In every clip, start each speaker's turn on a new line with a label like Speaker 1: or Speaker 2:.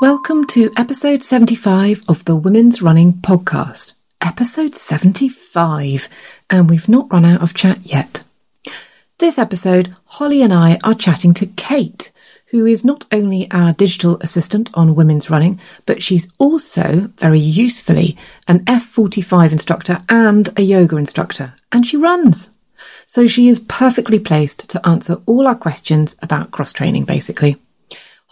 Speaker 1: Welcome to episode 75 of the Women's Running Podcast. Episode 75, and we've not run out of chat yet. This episode, Holly and I are chatting to Kate, who is not only our digital assistant on women's running, but she's also, very usefully, an F45 instructor and a yoga instructor, and she runs. So she is perfectly placed to answer all our questions about cross training, basically.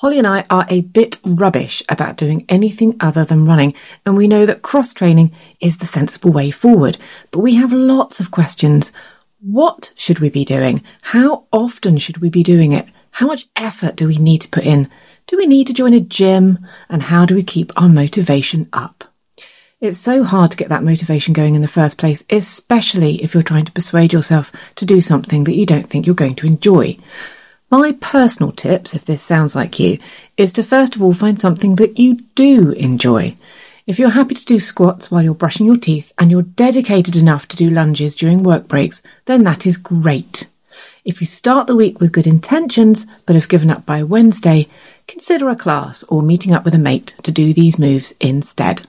Speaker 1: Holly and I are a bit rubbish about doing anything other than running, and we know that cross training is the sensible way forward. But we have lots of questions. What should we be doing? How often should we be doing it? How much effort do we need to put in? Do we need to join a gym? And how do we keep our motivation up? It's so hard to get that motivation going in the first place, especially if you're trying to persuade yourself to do something that you don't think you're going to enjoy. My personal tips, if this sounds like you, is to first of all find something that you do enjoy. If you're happy to do squats while you're brushing your teeth and you're dedicated enough to do lunges during work breaks, then that is great. If you start the week with good intentions but have given up by Wednesday, consider a class or meeting up with a mate to do these moves instead.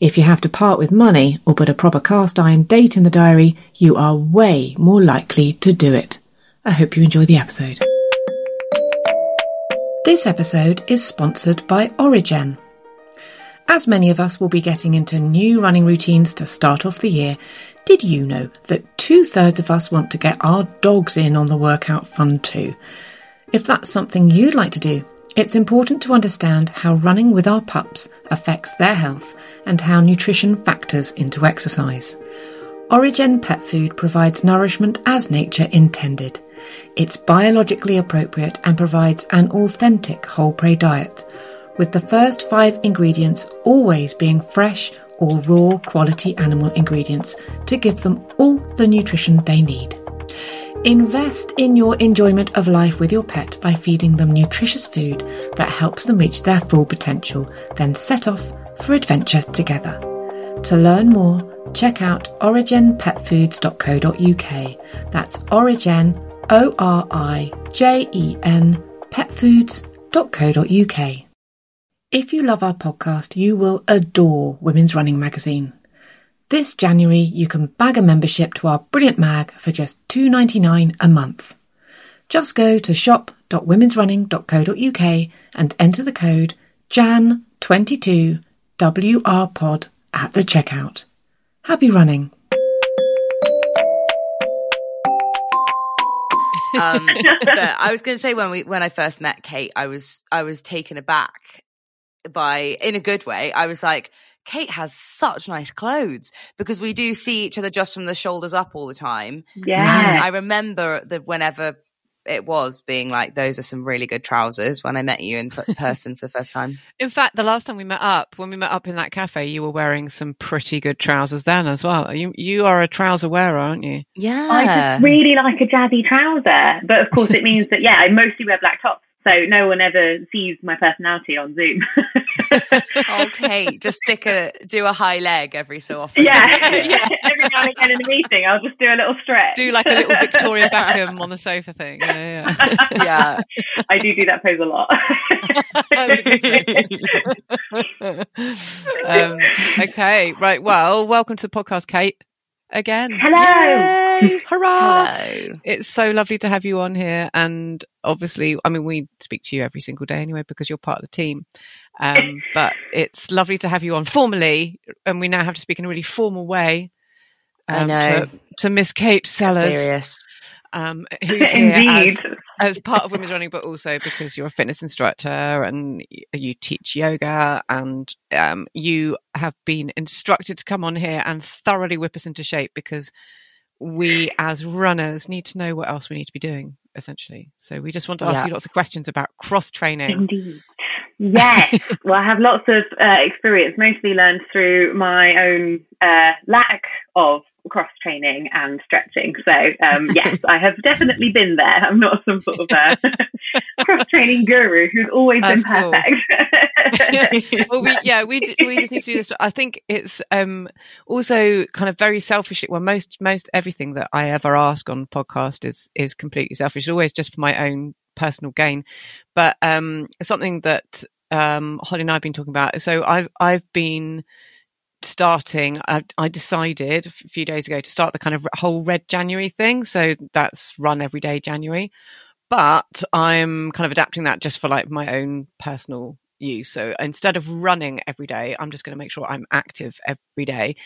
Speaker 1: If you have to part with money or put a proper cast iron date in the diary, you are way more likely to do it. I hope you enjoy the episode. This episode is sponsored by Orijen. As many of us will be getting into new running routines to start off the year, did you know that two thirds of us want to get our dogs in on the workout fun too? If that's something you'd like to do, it's important to understand how running with our pups affects their health and how nutrition factors into exercise. Orijen Pet Food provides nourishment as nature intended. It's biologically appropriate and provides an authentic whole prey diet, with the first five ingredients always being fresh or raw quality animal ingredients to give them all the nutrition they need. Invest in your enjoyment of life with your pet by feeding them nutritious food that helps them reach their full potential, then set off for adventure together. To learn more, check out orijenpetfoods.co.uk. That's Orijen O R I J E N petfoods.co.uk. If you love our podcast, you will adore Women's Running Magazine. This January, you can bag a membership to our brilliant mag for just $2.99 a month. Just go to shop.womensrunning.co.uk and enter the code JAN22WRPOD at the checkout. Happy running!
Speaker 2: Um, but I was going to say when we when I first met Kate, I was I was taken aback by in a good way. I was like, Kate has such nice clothes because we do see each other just from the shoulders up all the time.
Speaker 3: Yeah.
Speaker 2: And I remember that whenever it was being like, those are some really good trousers when I met you in person for the first time.
Speaker 3: In fact, the last time we met up, when we met up in that cafe, you were wearing some pretty good trousers then as well. You you are a trouser wearer, aren't you?
Speaker 2: Yeah.
Speaker 4: I just really like a jazzy trouser, but of course it means that yeah, I mostly wear black tops, so no one ever sees my personality on Zoom.
Speaker 2: okay, just stick a do a high leg every so often.
Speaker 4: yeah, yeah. Every now and again in a meeting, I'll just do a little stretch.
Speaker 3: Do like a little Victoria Beckham on the sofa thing. Yeah, yeah.
Speaker 2: yeah.
Speaker 4: I do do that pose a lot.
Speaker 3: um, okay, right. Well, welcome to the podcast, Kate. Again.
Speaker 4: Hello.
Speaker 3: Yay, hurrah.
Speaker 2: Hello.
Speaker 3: It's so lovely to have you on here. And obviously, I mean, we speak to you every single day anyway because you're part of the team. Um, but it's lovely to have you on formally. And we now have to speak in a really formal way.
Speaker 2: I
Speaker 3: um,
Speaker 2: know.
Speaker 3: To, to Miss Kate Sellers,
Speaker 2: Serious.
Speaker 3: um, who's here
Speaker 4: Indeed.
Speaker 3: as, as part of Women's Running, but also because you're a fitness instructor and you teach yoga and um, you have been instructed to come on here and thoroughly whip us into shape because we as runners need to know what else we need to be doing essentially. So we just want to ask
Speaker 2: Yeah.
Speaker 3: you lots of questions about cross training.
Speaker 4: Indeed. Yes. well, I have lots of uh, experience, mostly learned through my own uh, lack of cross training and stretching. So, um, yes, I have definitely been there. I'm not some sort of uh, cross training guru who's always been
Speaker 3: That's cool.
Speaker 4: perfect.
Speaker 3: well, we, yeah, we we just need to do this. I think it's um also kind of very selfish. Well, most most everything that I ever ask on podcast is is completely selfish. It's always just for my own personal gain. But um, something that um Holly and I've been talking about. So I've I've been starting I, I decided a few days ago to start the kind of whole red january thing so that's run every day january but i'm kind of adapting that just for like my own personal use so instead of running every day i'm just going to make sure i'm active every day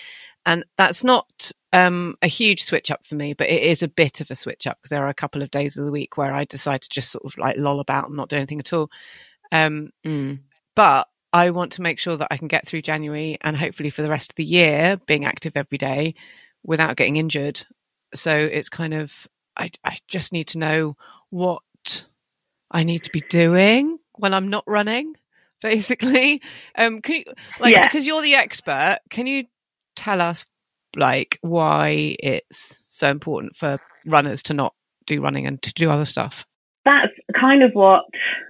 Speaker 3: and that's not um, a huge switch up for me but it is a bit of a switch up because there are a couple of days of the week where i decide to just sort of like loll about and not do anything at all um,
Speaker 2: Mm.
Speaker 3: but I want to make sure that I can get through January and hopefully for the rest of the year being active every day without getting injured. So it's kind of I I just need to know what I need to be doing when I'm not running, basically. Um can you like
Speaker 4: Yeah.
Speaker 3: because you're the expert, can you tell us like why it's so important for runners to not do running and to do other stuff?
Speaker 4: that's kind of what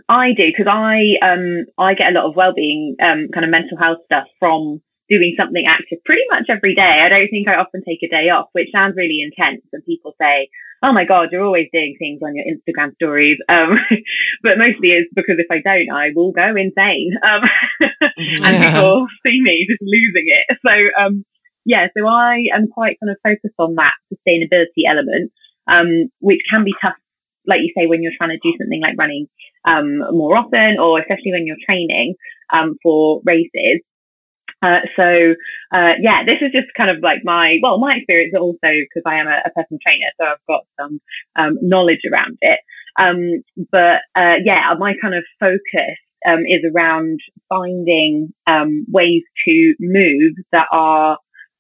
Speaker 4: I do because I um I get a lot of well-being um kind of mental health stuff from doing something active pretty much every day. I don't think I often take a day off, which sounds really intense. And people say, "Oh my God, you're always doing things on your Instagram stories." Um, but mostly it's because if I don't, I will go insane. Um, and
Speaker 3: Yeah.
Speaker 4: people see me just losing it. So um, yeah, so I am quite kind of focused on that sustainability element, um, which can be tough like you say, when you're trying to do something like running um, more often, or especially when you're training um, for races. Uh, so uh, yeah, this is just kind of like my well, my experience also because I am a, a personal trainer, so I've got some um, knowledge around it. Um, but uh, yeah, my kind of focus um, is around finding um, ways to move that are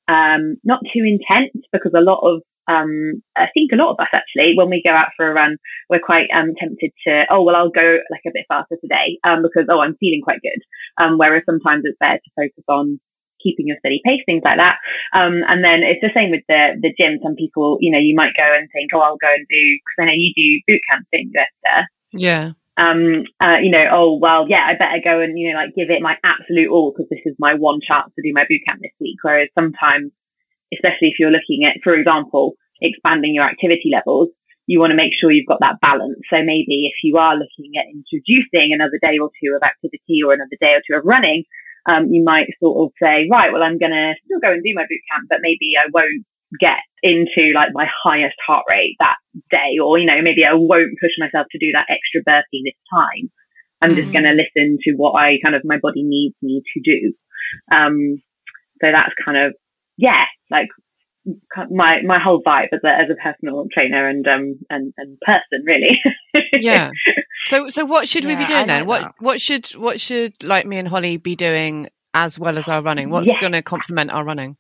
Speaker 4: um, not too intense because a lot of um, I think a lot of us actually, when we go out for a run, we're quite um, tempted to, oh, well, I'll go like a bit faster today um, because, oh, I'm feeling quite good. Um, whereas sometimes it's better to focus on keeping your steady pace, things like that. Um, and then it's the same with the, the gym. Some people, you know, you might go and think, oh, I'll go and do, because I know you do boot camp, don't Esther?
Speaker 3: Yeah.
Speaker 4: um, uh, you know, oh, well, yeah, I better go and, you know, like give it my absolute all because this is my one chance to do my boot camp this week. Whereas sometimes, especially if you're looking at, for example, expanding your activity levels, you want to make sure you've got that balance. So maybe if you are looking at introducing another day or two of activity or another day or two of running, um, you might sort of say, right, well, I'm going to still go and do my boot camp, but maybe I won't get into like my highest heart rate that day, or, you know, maybe I won't push myself to do that extra burpee this time. I'm just
Speaker 3: Mhm.
Speaker 4: going to listen to what I kind of, my body needs me to do. Um, so that's kind of, yeah, like my, my whole vibe as a, as a personal trainer and, um, and, and person really.
Speaker 3: yeah. So so what should we be doing
Speaker 2: I
Speaker 3: then?
Speaker 2: like
Speaker 3: What
Speaker 2: that.
Speaker 3: what should what should like me and Holly be doing as well as our running? What's
Speaker 4: Yeah.
Speaker 3: going to complement our running?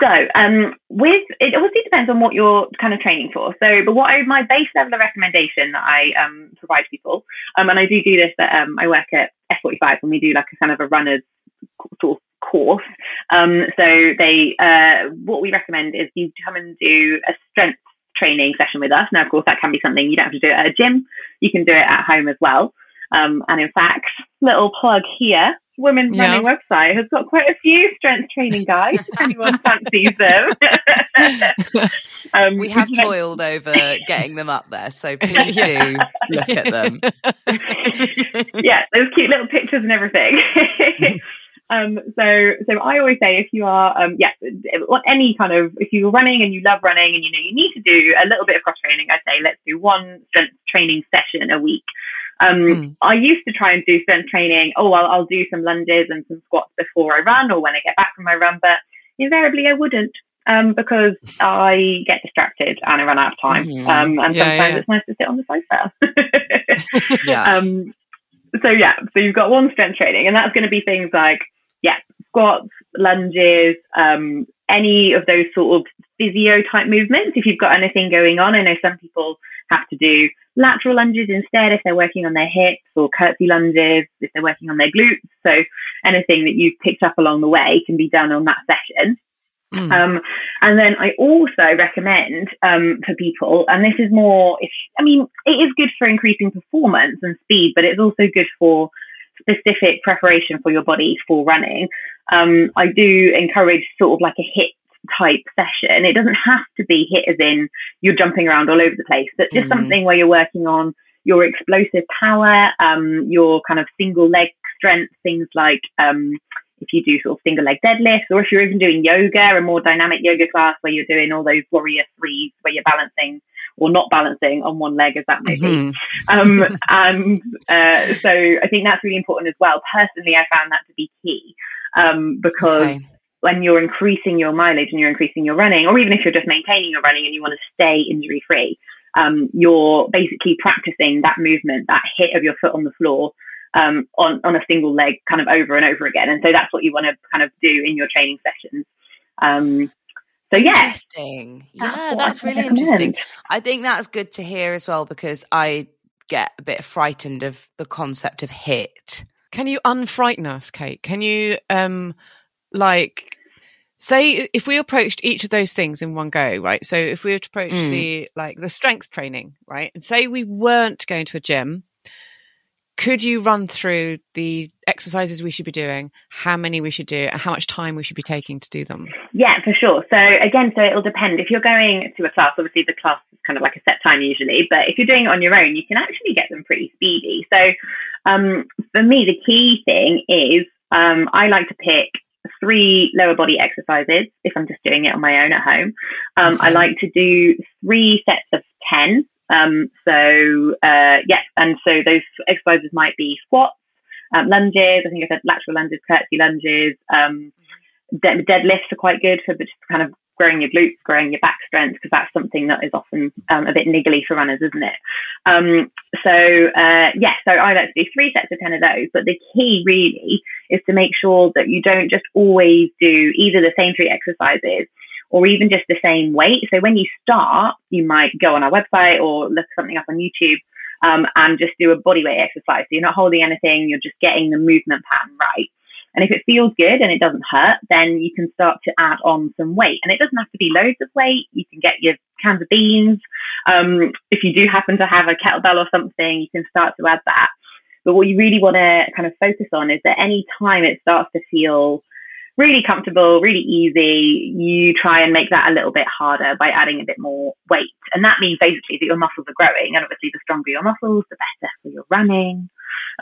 Speaker 4: so, um, with it obviously depends on what you're kind of training for. So, but what I, my base level of recommendation that I um, provide people, um, and I do do this at um, I work at F45 and we do like a kind of a runner's sort of course. Um, so they, uh, what we recommend is you come and do a strength training session with us. Now, of course, that can be something you don't have to do it at a gym. You can do it at home as well. Um, and in fact, little plug here, Women's yeah. Running website has got quite a few strength training guides if anyone fancies them.
Speaker 2: um, we have toiled over getting them up there, so please do look at them.
Speaker 4: yeah, those cute little pictures and everything. Um, so, so I always say if you are, um, yes, any kind of, if you're running and you love running and you know you need to do a little bit of cross training, I say let's do one strength training session a week. Um, mm. I used to try and do strength training. Oh, I'll, I'll do some lunges and some squats before I run or when I get back from my run, but invariably I wouldn't. Um, because I get distracted and I run out of time. Mm-hmm. Um, and yeah, sometimes yeah. it's nice to sit on the sofa. yeah. Um, so yeah, so you've got one strength training and that's going to be things like, yeah, squats, lunges, um, any of those sort of physio type movements. If you've got anything going on, I know some people have to do lateral lunges instead if they're working on their hips or curtsy lunges if they're working on their glutes. So anything that you've picked up along the way can be done on that session. Mm. Um, and then I also recommend um, for people, and this is more, if, I mean, it is good for increasing performance and speed, but it's also good for specific preparation for your body for running. Um, I do encourage sort of like a HIIT type session. It doesn't have to be HIIT as in you're jumping around all over the place, but just mm something where you're working on your explosive power, um, your kind of single leg strength, things like um, if you do sort of single leg deadlifts, or if you're even doing yoga, a more dynamic yoga class where you're doing all those warrior threes where you're balancing or not balancing on one leg as that may mm-hmm. be. Um, and uh, so I think that's really important as well. Personally, I found that to be key um, because. Okay when you're increasing your mileage and you're increasing your running, or even if you're just maintaining your running and you want to stay injury free, um, you're basically practicing that movement, that hit of your foot on the floor um, on, on a single leg kind of over and over again. And so that's what you want to kind of do in your training sessions. Um, so yeah.
Speaker 2: Interesting. Yeah, that's really interesting. I think that's good to hear as well because I get a bit frightened of the concept of HIIT.
Speaker 3: Can you unfrighten us, Kate? Can you um like say if we approached each of those things in one go right so if we were to approach mm. the like the strength training right and say we weren't going to a gym could you run through the exercises we should be doing how many we should do and how much time we should be taking to do them
Speaker 4: yeah for sure so again so it'll depend if you're going to a class obviously the class is kind of like a set time usually but if you're doing it on your own you can actually get them pretty speedy so um, for me the key thing is um, i like to pick three lower body exercises if I'm just doing it on my own at home. Um, okay. I like to do three sets of 10. Um, so, uh, yeah, and so those exercises might be squats, um, lunges, I think I said lateral lunges, curtsy lunges, um, de- deadlifts are quite good for just kind of growing your glutes, growing your back strength, because that's something that is often um, a bit niggly for runners, isn't it? Um, so, uh, yeah, so I like to do three sets of 10 of those. But the key really is to make sure that you don't just always do either the same three exercises or even just the same weight. So when you start, you might go on our website or look something up on YouTube. Um, and just do a body weight exercise. So you're not holding anything, you're just getting the movement pattern right. And if it feels good and it doesn't hurt, then you can start to add on some weight. And it doesn't have to be loads of weight. You can get your cans of beans. Um, if you do happen to have a kettlebell or something, you can start to add that. But what you really want to kind of focus on is that any time it starts to feel really comfortable, really easy, you try and make that a little bit harder by adding a bit more weight. And that means basically that your muscles are growing. And obviously, the stronger your muscles, the better for your running.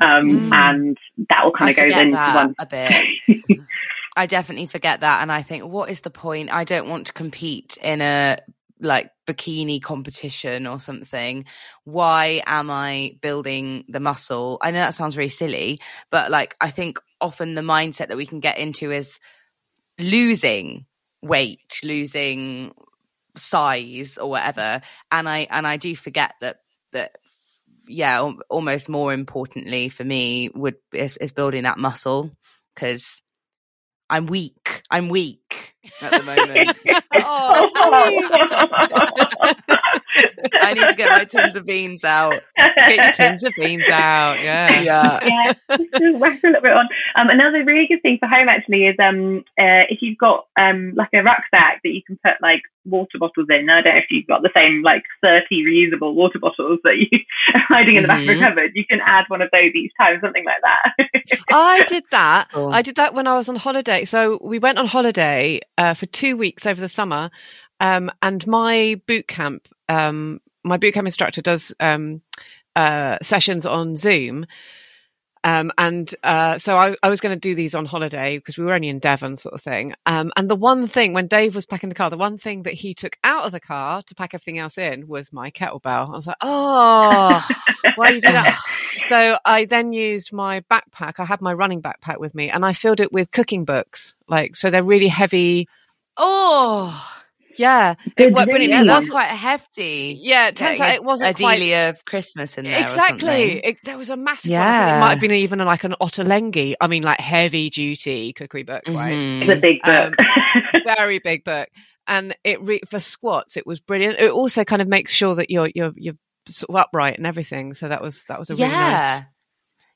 Speaker 4: Um, mm. And that all kind of goes into one.
Speaker 2: A bit. I definitely forget that. And I think, what is the point? I don't want to compete in a like bikini competition or something. Why am I building the muscle? I know that sounds very silly, but like, I think often the mindset that we can get into is losing weight, losing size or whatever. And I, and I do forget that, that yeah, almost more importantly for me would is, is building that muscle because I'm weak. I'm weak. At the moment.
Speaker 3: Oh,
Speaker 2: I need to get my tins of beans out.
Speaker 3: Get your tins of beans out. Yeah.
Speaker 2: Yeah.
Speaker 4: yeah, just whack a little bit on. Um, another really good thing for home actually is um, uh, if you've got um, like a rucksack that you can put like water bottles in. I don't know if you've got the same like 30 reusable water bottles that you are hiding in the back of a
Speaker 2: Mhm.
Speaker 4: cupboard. You can add one of those each time, something like that.
Speaker 3: I did that.
Speaker 2: Cool.
Speaker 3: I did that when I was on holiday. So we went on holiday uh, for two weeks over the summer, um, and my boot camp, um, my boot camp instructor does um, uh, sessions on Zoom. Um, and uh, so I, I was going to do these on holiday because we were only in Devon, sort of thing. Um, and the one thing when Dave was packing the car, the one thing that he took out of the car to pack everything else in was my kettlebell. I was like, oh, why you do that? so I then used my backpack. I had my running backpack with me, and I filled it with cooking books. Like, so they're really heavy.
Speaker 2: Oh,
Speaker 3: Yeah, it, wa- but it,
Speaker 2: yeah,
Speaker 4: read.
Speaker 3: wasn't.
Speaker 2: quite hefty.
Speaker 3: Yeah, it turns out it wasn't quite
Speaker 2: Adelia of Christmas in there.
Speaker 3: Exactly.
Speaker 2: something.
Speaker 3: It, there was a massive. one.
Speaker 2: Yeah.
Speaker 3: it might have been even like an Ottolenghi. I mean, like heavy duty cookery book, right?
Speaker 2: Mhm.
Speaker 4: it's a big book.
Speaker 3: Very big book, and it re- for squats it was brilliant. It also kind of makes sure that you're you're you're sort of upright and everything. So that was that was a really
Speaker 2: Yeah.
Speaker 3: nice.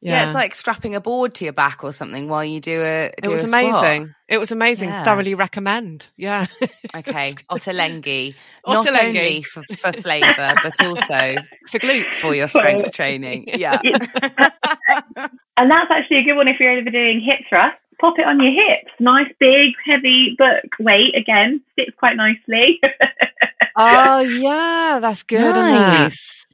Speaker 2: Yeah. it's like strapping a board to your back or something while you do a.
Speaker 3: it was
Speaker 2: a squat.
Speaker 3: amazing. It was amazing.
Speaker 2: Yeah.
Speaker 3: Thoroughly recommend. Yeah.
Speaker 2: Okay, Ottolenghi, not only for, for flavour but also
Speaker 3: for glutes.
Speaker 2: for your strength training. Yeah.
Speaker 4: and that's actually a good one if you're ever doing hip thrust. Pop it on your hips. Nice, big, heavy book. Weight again sits quite nicely.
Speaker 3: Oh yeah, that's good. isn't it?
Speaker 2: nice.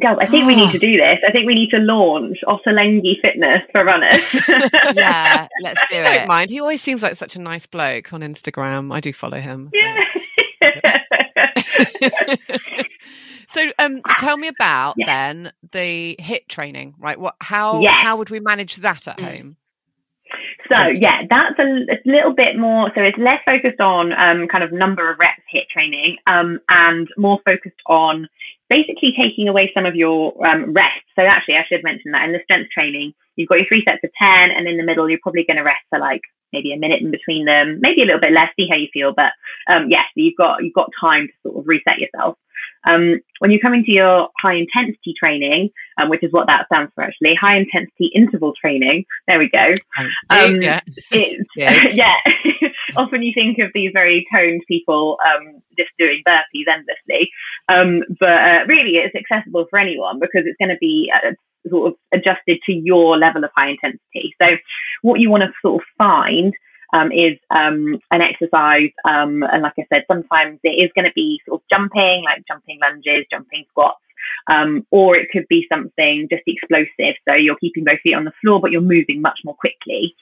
Speaker 4: Girls, I think we
Speaker 3: Ah.
Speaker 4: need to do this. I think we need to launch Ottolenghi Fitness for runners.
Speaker 2: Yeah, let's do
Speaker 3: I don't
Speaker 2: it.
Speaker 3: mind. He always seems like such a nice bloke on Instagram. I do follow him.
Speaker 4: yeah.
Speaker 3: so um tell me about
Speaker 4: Yeah.
Speaker 3: then the HIIT training, right? What how
Speaker 4: Yeah.
Speaker 3: how would we manage that at
Speaker 2: Mm.
Speaker 3: home?
Speaker 4: So yeah, that's a, a little bit more. So it's less focused on um, kind of number of reps HIIT training, um, and more focused on basically taking away some of your um, rest. So actually, I should mention that in the strength training, you've got your three sets of ten, and in the middle, you're probably going to rest for like maybe a minute in between them, maybe a little bit less. See how you feel, but um, yes, you've got you've got time to sort of reset yourself. Um, when you come into your high intensity training, um, which is what that stands for actually, high intensity interval training. There we go. Um,
Speaker 3: yeah.
Speaker 4: It's yeah. Often you think of these very toned people um, just doing burpees endlessly, um, but uh, really it's accessible for anyone because it's going to be uh, sort of adjusted to your level of high intensity. So what you want to sort of find um, is um, an exercise, um, and like I said, sometimes it is going to be sort of jumping, like jumping lunges, jumping squats. Um, or it could be something just explosive. So you're keeping both feet on the floor, but you're moving much more quickly.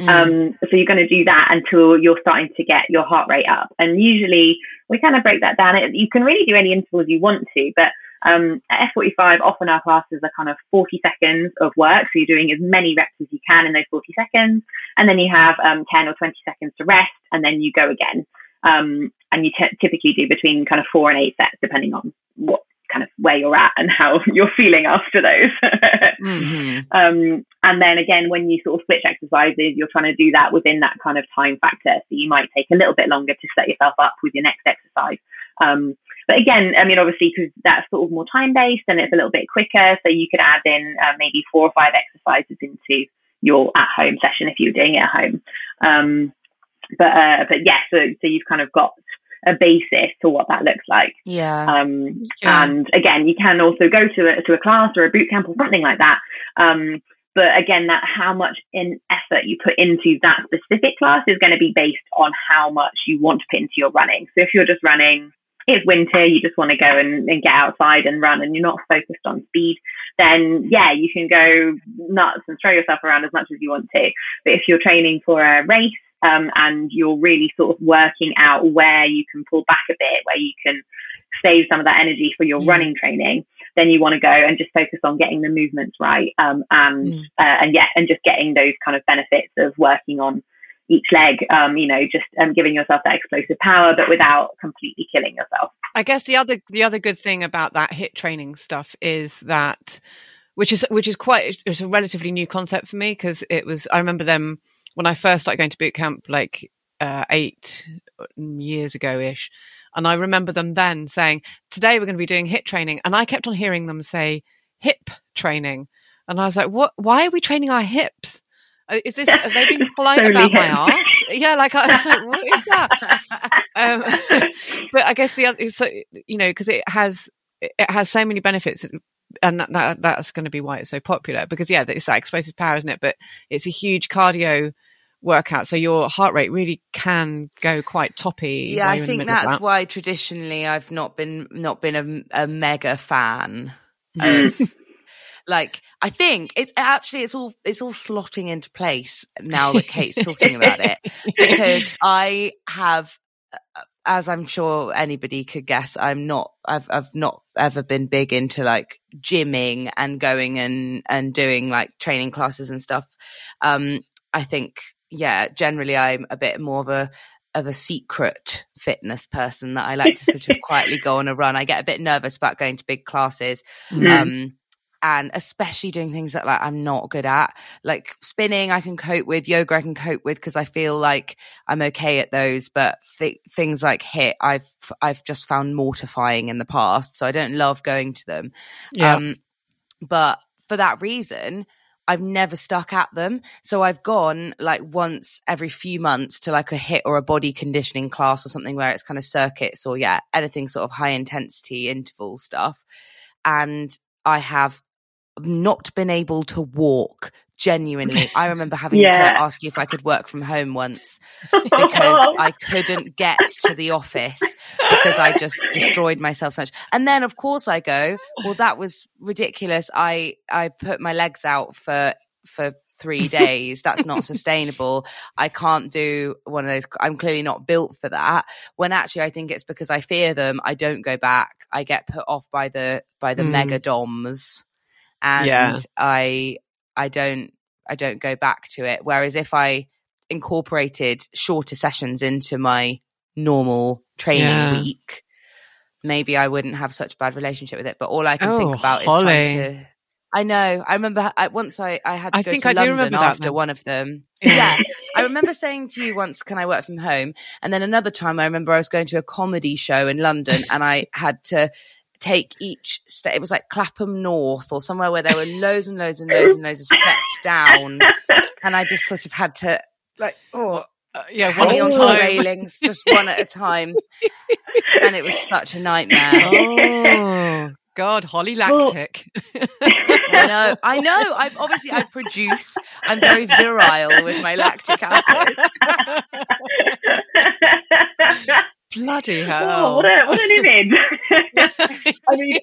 Speaker 2: Mm.
Speaker 4: Um, so you're going to do that until you're starting to get your heart rate up. And usually we kind of break that down. It, you can really do any intervals you want to, but um, at F45, often our classes are kind of 40 seconds of work. So you're doing as many reps as you can in those 40 seconds. And then you have um, 10 or 20 seconds to rest, and then you go again. Um, and you t- typically do between kind of four and eight sets, depending on what kind of where you're at and how you're feeling after those.
Speaker 2: Mhm.
Speaker 4: Um, and then again, when you sort of switch exercises, you're trying to do that within that kind of time factor. So you might take a little bit longer to set yourself up with your next exercise. Um, but again, I mean, obviously, because that's sort of more time based and it's a little bit quicker. So you could add in uh, maybe four or five exercises into your at home session if you're doing it at home. Um, but, uh, but yeah, so, so you've kind of got a basis to what that looks like.
Speaker 2: Yeah.
Speaker 4: Um,
Speaker 3: Yeah.
Speaker 4: And again, you can also go to a, to a class or a boot camp or something like that. Um, but again, that how much in effort you put into that specific class is going to be based on how much you want to put into your running. So if you're just running, it's winter, you just want to go and, and get outside and run and you're not focused on speed, then yeah, you can go nuts and throw yourself around as much as you want to. But if you're training for a race, um, and you're really sort of working out where you can pull back a bit, where you can save some of that energy for your
Speaker 2: Mm.
Speaker 4: running training, then you want to go and just focus on getting the movements right, um, and
Speaker 2: Mm.
Speaker 4: uh, and yeah, and just getting those kind of benefits of working on each leg, um, you know, just um, giving yourself that explosive power, but without completely killing yourself.
Speaker 3: I guess the other the other good thing about that HIIT training stuff is that which is which is quite it's a relatively new concept for me because it was I remember them when I first started going to boot camp like uh, eight years ago ish. And I remember them then saying, Today we're going to be doing HIIT training. And I kept on hearing them say hip training. And I was like, What? Why are we training our hips? Uh, is this, are they being polite about my ass? Yeah, like I was like, What is that? um, but I guess the other, so, you know, because it has, it has so many benefits and that, that, that's going to be why it's so popular because yeah it's that explosive power isn't it but it's a huge cardio workout so your heart rate really can go quite toppy
Speaker 2: yeah i think that's that. why traditionally i've not been not been a, a mega fan of like i think it's actually it's all it's all slotting into place now that kate's talking about it. Because i have uh, as i'm sure anybody could guess i'm not i've i've not ever been big into like gymming and going and and doing like training classes and stuff. Um i think yeah, generally I'm a bit more of a of a secret fitness person that I like to sort of quietly go on a run. I get a bit nervous about going to big classes. Mm-hmm. Um, and especially doing things that like I'm not good at, like spinning, I can cope with, yoga, I can cope with because I feel like I'm okay at those. But th- things like HIIT, I've I've just found mortifying in the past, so I don't love going to them. Yeah. Um, but for that reason, I've never stuck at them. So I've gone like once every few months to like a HIIT or a body conditioning class or something where it's kind of circuits or yeah, anything sort of high intensity interval stuff. And I have not been able to walk genuinely. I remember having yeah. to ask you if I could work from home once because I couldn't get to the office because I just destroyed myself so much. And then of course I go, well that was ridiculous. I I put my legs out for for three days. That's not sustainable. I can't do one of those. I'm clearly not built for that. When actually, I think it's because I fear them. I don't go back. I get put off by the by the mm. mega doms, and yeah. I I don't I don't go back to it. Whereas if I incorporated shorter sessions into my normal training yeah. week, maybe I wouldn't have such a bad relationship with it. But all I can oh, think about Holly. is trying to. I know. I remember I, once I, I had to I go to I London after one of them. yeah. I remember saying to you once, can I work from home? And then another time I remember I was going to a comedy show in London and I had to take each step. It was like Clapham North or somewhere where there were loads and loads and loads and loads of steps down. And I just sort of had to like, oh, uh, yeah, hanging onto the railings, just one at a time. and it was such a nightmare.
Speaker 3: Oh, God, Holly lactic.
Speaker 2: I know, I know. I'm obviously I produce. I'm very virile with my lactic acid.
Speaker 3: Bloody hell! Oh,
Speaker 4: what, a, what an image. I mean,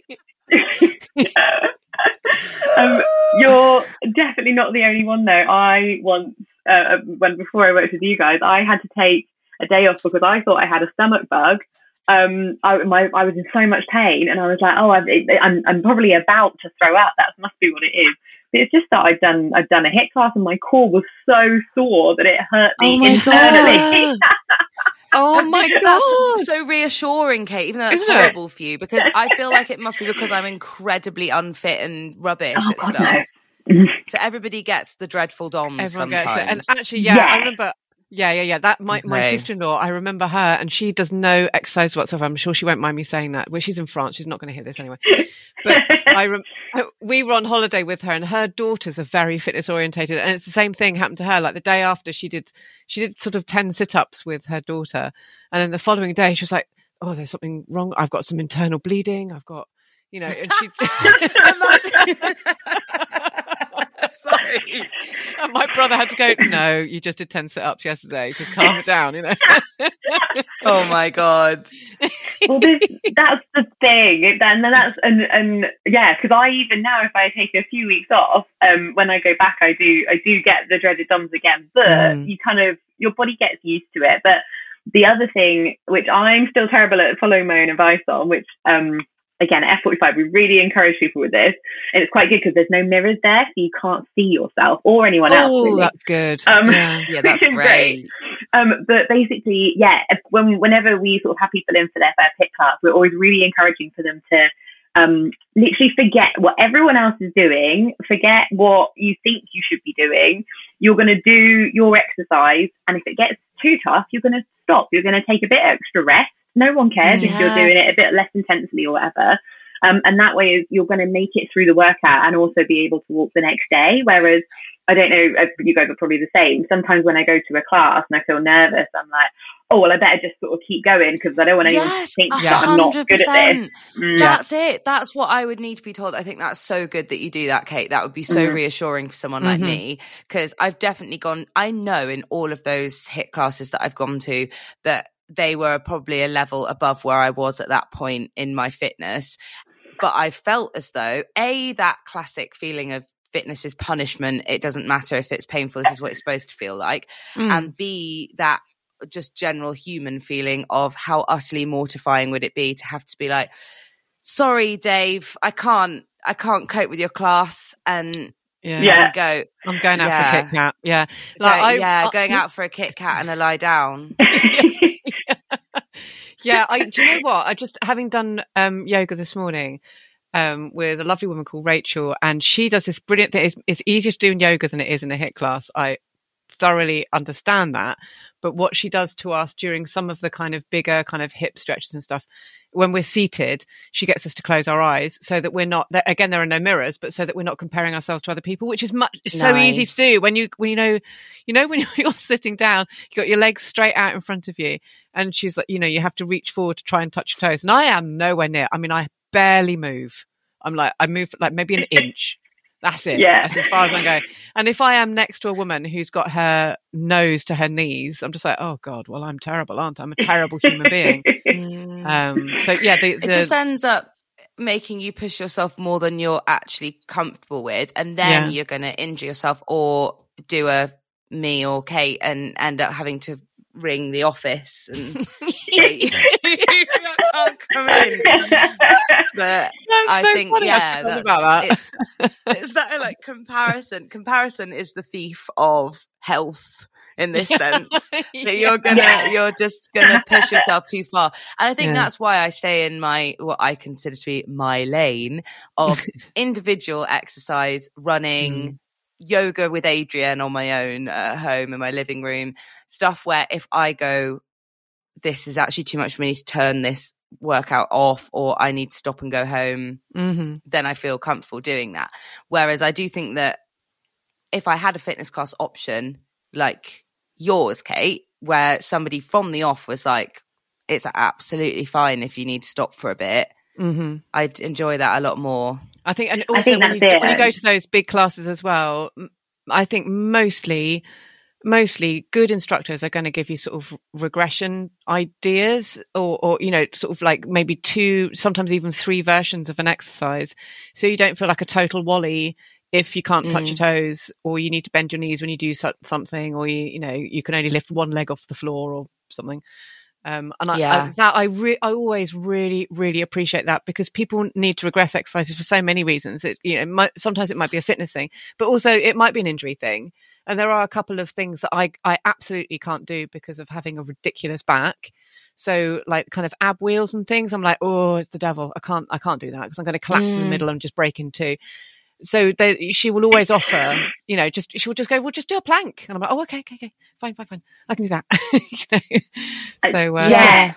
Speaker 4: um, you're definitely not the only one, though. I once, uh, when before I worked with you guys, I had to take a day off because I thought I had a stomach bug. Um, I, my, I was in so much pain, and I was like, "Oh, i am I'm probably about to throw up. That must be what it is." But it's just that I'd done I'd done a HIIT class, and my core was so sore that it hurt me oh internally.
Speaker 2: Oh my god, that's so reassuring, Kate. Even though that's Isn't horrible it? for you, because I feel like it must be because I'm incredibly unfit and rubbish oh, at god, stuff. No. so everybody gets the dreadful DOMs Everyone sometimes.
Speaker 3: And actually, yeah, yeah, I remember yeah, yeah, yeah. That my, my sister in law, I remember her, and she does no exercise whatsoever. I'm sure she won't mind me saying that. Well, she's in France. She's not going to hear this anyway. But I rem- we were on holiday with her, and her daughters are very fitness orientated, and it's the same thing happened to her. Like the day after, she did she did sort of ten sit ups with her daughter, and then the following day, she was like, "Oh, there's something wrong. I've got some internal bleeding. I've got." You know, and she Sorry. And my brother had to go, no, you just did 10 sit ups yesterday. Just calm it down, you know?
Speaker 2: oh my God.
Speaker 4: well, this, that's the thing. And that's, and, and yeah, because I even now, if I take a few weeks off, um, when I go back, I do, I do get the dreaded DOMs again, but mm. you kind of, your body gets used to it. But the other thing, which I'm still terrible at following my own advice on, which, um, again, at F45, we really encourage people with this. And it's quite good because there's no mirrors there, so you can't see yourself or anyone else.
Speaker 3: Oh,
Speaker 4: really.
Speaker 3: that's good. Um,
Speaker 2: yeah. yeah, that's great. great.
Speaker 4: Um, but basically, yeah, when, whenever we sort of have people in for their first HIIT class, we're always really encouraging for them to um, literally forget what everyone else is doing, forget what you think you should be doing. You're going to do your exercise, and if it gets too tough, you're going to stop. You're going to take a bit extra rest. No one cares if you're doing it a bit less intensely or whatever. Um, and that way you're going to make it through the workout and also be able to walk the next day. Whereas I don't know, uh, you guys are probably the same. Sometimes when I go to a class and I feel nervous, I'm like, oh, well, I better just sort of keep going because I don't want anyone
Speaker 2: Yes,
Speaker 4: to think that I'm not good at
Speaker 2: 100%.
Speaker 4: this. Mm.
Speaker 2: That's it. That's what I would need to be told. I think that's so good that you do that, Kate. That would be so
Speaker 4: Mhm.
Speaker 2: reassuring for someone like
Speaker 3: Mhm.
Speaker 2: me because I've definitely gone. I know in all of those HIIT classes that I've gone to that they were probably a level above where I was at that point in my fitness. But I felt as though a that classic feeling of fitness is punishment. It doesn't matter if it's painful. This is what it's supposed to feel like
Speaker 3: Mm.
Speaker 2: and B that just general human feeling of how utterly mortifying would it be to have to be like, sorry, Dave, I can't, I can't cope with your class, and,
Speaker 3: yeah.
Speaker 4: Yeah.
Speaker 2: go,
Speaker 3: I'm going out
Speaker 2: Yeah.
Speaker 3: for a Kit Kat. Yeah.
Speaker 2: go-
Speaker 3: Like, I-
Speaker 2: yeah,
Speaker 3: I-
Speaker 2: going out for a Kit Kat and a lie down.
Speaker 3: yeah, I do you know what? I just having done um yoga this morning um with a lovely woman called Rachel and she does this brilliant thing. It's, it's easier to do in yoga than it is in a HIIT class. I thoroughly understand that. But what she does to us during some of the kind of bigger kind of hip stretches and stuff, when we're seated, she gets us to close our eyes so that we're not that again there are no mirrors, but so that we're not comparing ourselves to other people, which is much it's so easy to do when you when you know you know when you're sitting down, you got your legs straight out in front of you, and she's like, you know, you have to reach forward to try and touch your toes, and I am nowhere near. I mean, I barely move. I'm like I move like maybe an inch. That's it.
Speaker 4: Yeah.
Speaker 3: That's as far as I'm going. And if I am next to a woman who's got her nose to her knees, I'm just like, oh god, well I'm terrible, aren't I? I'm a terrible human being.
Speaker 2: Mm.
Speaker 3: Um, so yeah, the,
Speaker 2: it just ends up making you push yourself more than you're actually comfortable with, and then
Speaker 3: Yeah.
Speaker 2: you're going to injure yourself or do a me or Kate and end up having to ring the office and say you can't come in. But
Speaker 3: That's
Speaker 2: I
Speaker 3: so
Speaker 2: think
Speaker 3: funny. I
Speaker 2: yeah,
Speaker 3: forgot
Speaker 2: that's,
Speaker 3: about that.
Speaker 2: It's, it's that like comparison. Comparison is the thief of health in this sense. That you're gonna,
Speaker 4: Yeah.
Speaker 2: you're just gonna push yourself too far, and I think
Speaker 3: Yeah.
Speaker 2: that's why I stay in my what I consider to be my lane of individual exercise, running.
Speaker 3: Mm.
Speaker 2: Yoga with Adriene on my own at home in my living room, stuff where if I go, this is actually too much for me to turn this workout off, or I need to stop and go home
Speaker 3: hmm
Speaker 2: then I feel comfortable doing that. Whereas I do think that if I had a fitness class option like yours, Kate, where somebody from the off was like, it's absolutely fine if you need to stop for a bit,
Speaker 3: hmm
Speaker 2: I'd enjoy that a lot more.
Speaker 3: I think, and
Speaker 4: I
Speaker 3: also
Speaker 4: think
Speaker 3: when, you, when you go to those big classes as well, I think mostly, mostly good instructors are going to give you sort of regression ideas, or, or you know, sort of like maybe two, sometimes even three versions of an exercise, so you don't feel like a total wally if you can't touch
Speaker 2: Mm.
Speaker 3: your toes, or you need to bend your knees when you do something, or you, you know, you can only lift one leg off the floor or something. Um, and I,
Speaker 2: Yeah.
Speaker 3: I, that I, re- I always really, really appreciate that because people need to regress exercises for so many reasons. It, you know, might, sometimes it might be a fitness thing, but also it might be an injury thing. And there are a couple of things that I, I absolutely can't do because of having a ridiculous back. So like kind of ab wheels and things, I'm like, oh, it's the devil. I can't, I can't do that because I'm going to collapse in the
Speaker 2: Mm.
Speaker 3: middle and just break in two. So they, she will always offer, you know, just she will just go, well, just do a plank, and I'm like, oh, okay, okay, okay, fine, fine, fine, I can do that. you know? So uh,
Speaker 4: yeah.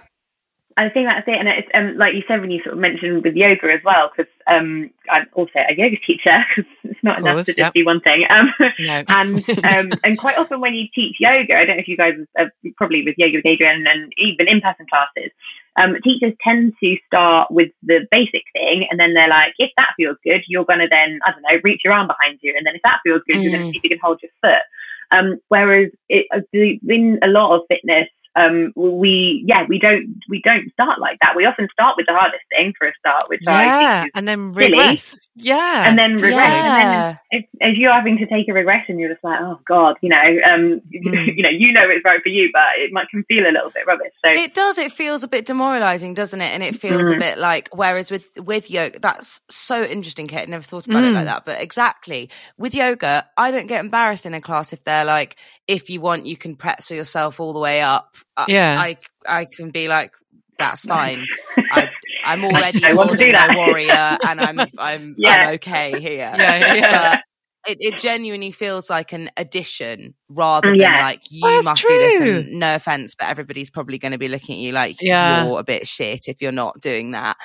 Speaker 4: I think that's it, and it's um, like you said when you sort of mentioned with yoga as well, because um, I'm also a yoga teacher because it's not enough
Speaker 3: course,
Speaker 4: to just
Speaker 3: yep.
Speaker 4: be one thing. Um,
Speaker 3: no.
Speaker 4: and um, and quite often when you teach yoga, I don't know if you guys have probably with yoga with Adriene and even in person classes, um, teachers tend to start with the basic thing, and then they're like, if that feels good, you're going to then I don't know reach your arm behind you, and then if that feels good, you're going to
Speaker 2: Mm.
Speaker 4: see if you can hold your foot. Um, whereas it, uh, in a lot of fitness, um, we yeah we don't we don't start like that. We often start with the hardest thing for a start, which I
Speaker 3: yeah,
Speaker 4: think is
Speaker 3: and then regress. Yeah,
Speaker 4: and then regress. And then if, if you're having to take a regression, you're just like, oh god, you know, um,
Speaker 3: Mm.
Speaker 4: you know, you know it's right for you, but it might can feel a little bit rubbish. So
Speaker 2: It does. It feels a bit demoralizing, doesn't it? And it feels a
Speaker 4: Mhm.
Speaker 2: bit like. Whereas with with yoga, that's so interesting, Kate. I never thought about it
Speaker 3: Mm.
Speaker 2: like that. But exactly with yoga, I don't get embarrassed in a class if they're like, if you want, you can pretzel yourself all the way up. I-
Speaker 3: Yeah.
Speaker 2: I I can be like, that's fine. I, I'm already
Speaker 4: I want to do
Speaker 2: holding my
Speaker 4: that.
Speaker 2: warrior, and I'm I'm
Speaker 4: Yeah.
Speaker 2: I'm okay here.
Speaker 3: Yeah, yeah, yeah.
Speaker 2: But it, it genuinely feels like an addition rather than
Speaker 4: Yeah.
Speaker 2: like you
Speaker 3: Well, that's
Speaker 2: must do this. And no offense, but everybody's probably going to be looking at you like
Speaker 3: Yeah.
Speaker 2: you're a bit shit if you're not doing that.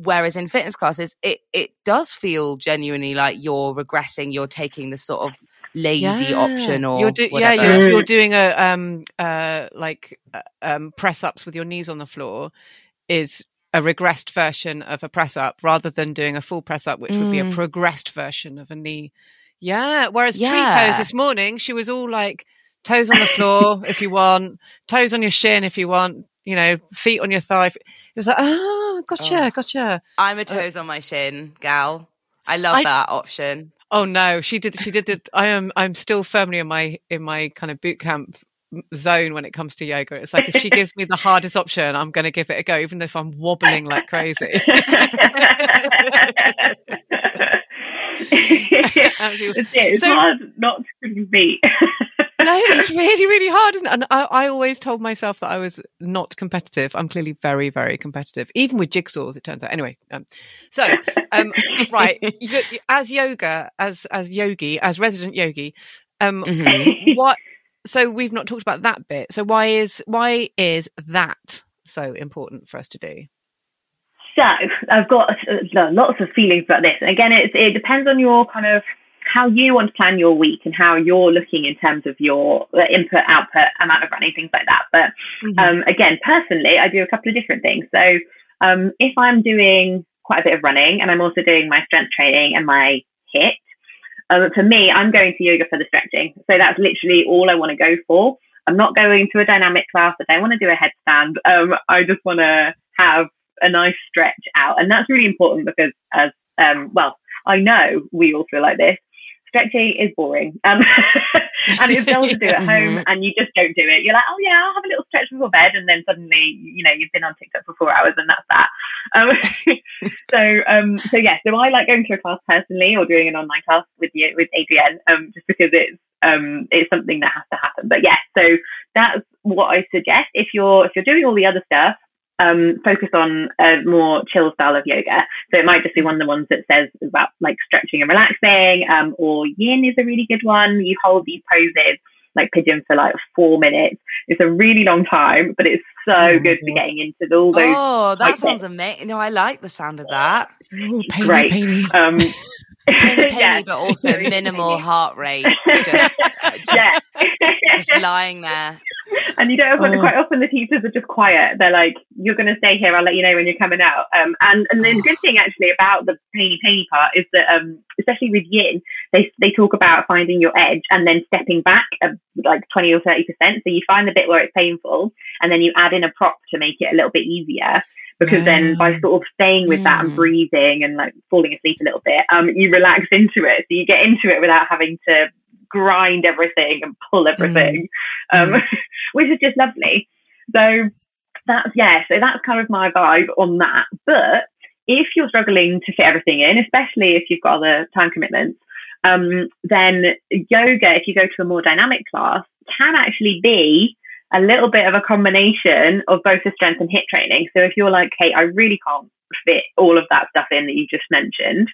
Speaker 2: Whereas in fitness classes, it it does feel genuinely like you're regressing. You're taking the sort of lazy option or
Speaker 3: you're do- yeah, you're,
Speaker 4: Mm.
Speaker 3: you're doing a um uh like uh, um press ups with your knees on the floor is a regressed version of a press up rather than doing a full press up, which would be a
Speaker 2: Mm.
Speaker 3: progressed version of a knee. Yeah. Whereas tree
Speaker 2: Yeah.
Speaker 3: pose this morning, she was all like toes on the floor if you want, toes on your shin if you want, you know, feet on your thigh. It was like, oh, gotcha,
Speaker 2: Oh.
Speaker 3: gotcha.
Speaker 2: I'm a toes on my shin gal. I love
Speaker 3: I-
Speaker 2: that option.
Speaker 3: Oh no, she did. She did. The, I am. I'm still firmly in my in my kind of boot camp zone when it comes to yoga. It's like if she gives me the hardest option, I'm going to give it a go, even if I'm wobbling like crazy. Absolutely.
Speaker 4: it's, it's
Speaker 3: So-
Speaker 4: hard not to compete.
Speaker 3: no, it's really, really hard, isn't it? And I, I always told myself that I was not competitive. I'm clearly very, very competitive, even with jigsaws. It turns out. Anyway, um, so um, right, you, as yoga, as as yogi, as resident yogi, um,
Speaker 2: Mhm.
Speaker 3: what? So we've not talked about that bit. So why is why is that so important for us to do?
Speaker 4: So I've got uh, lots of feelings about this. And again, it, it depends on your kind of how you want to plan your week and how you're looking in terms of your uh, input, output, amount of running, things like that. But um, again, personally, I do a couple of different things. So um, if I'm doing quite a bit of running and I'm also doing my strength training and my HIIT, um, for me, I'm going to yoga for the stretching. So that's literally all I want to go for. I'm not going to a dynamic class. I don't want to do a headstand. Um, I just want to have a nice stretch out. And that's really important because as, um, well, I know we all feel like this. Stretching is boring. Um, and it's dull to do at home and you just don't do it. You're like, oh yeah, I'll have a little stretch before bed. And then suddenly, you know, you've been on TikTok for four hours and that's that. Um, so, um, so yeah, so I like going to a class personally or doing an online class with you, with Adriene, um, just because it's, um, it's something that has to happen. But yeah, so that's what I suggest. If you're, if you're doing all the other stuff, um, focus on a more chill style of yoga. So it might just be one of the ones that says about like stretching and relaxing, um, or yin is a really good one. You hold these poses like pigeon for like four minutes. It's a really long time, but it's so good for getting into all those.
Speaker 2: Oh, that
Speaker 4: like
Speaker 2: sounds amazing. No, I like the sound of that.
Speaker 3: Ooh, painy,
Speaker 4: great.
Speaker 3: painy.
Speaker 4: Um,
Speaker 2: Painy, painy,
Speaker 4: yeah.
Speaker 2: but also minimal heart rate. Just, just,
Speaker 4: yeah.
Speaker 2: just lying there.
Speaker 4: and you don't have
Speaker 3: Oh.
Speaker 4: quite often the teachers are just quiet. They're like, "You're going to stay here. I'll let you know when you're coming out." Um, and and the good thing actually about the painy painy part is that um, especially with yin, they they talk about finding your edge and then stepping back like twenty or thirty percent. So you find the bit where it's painful, and then you add in a prop to make it a little bit easier. Because then by sort of staying with that and
Speaker 2: Mm.
Speaker 4: breathing and like falling asleep a little bit, um, you relax into it. So you get into it without having to grind everything and pull everything, um, which is just lovely. So that's, yeah, so that's kind of my vibe on that. But if you're struggling to fit everything in, especially if you've got other time commitments, um, then yoga, if you go to a more dynamic class, can actually be a little bit of a combination of both the strength and HIIT training. So if you're like, hey, I really can't fit all of that stuff in that you just mentioned,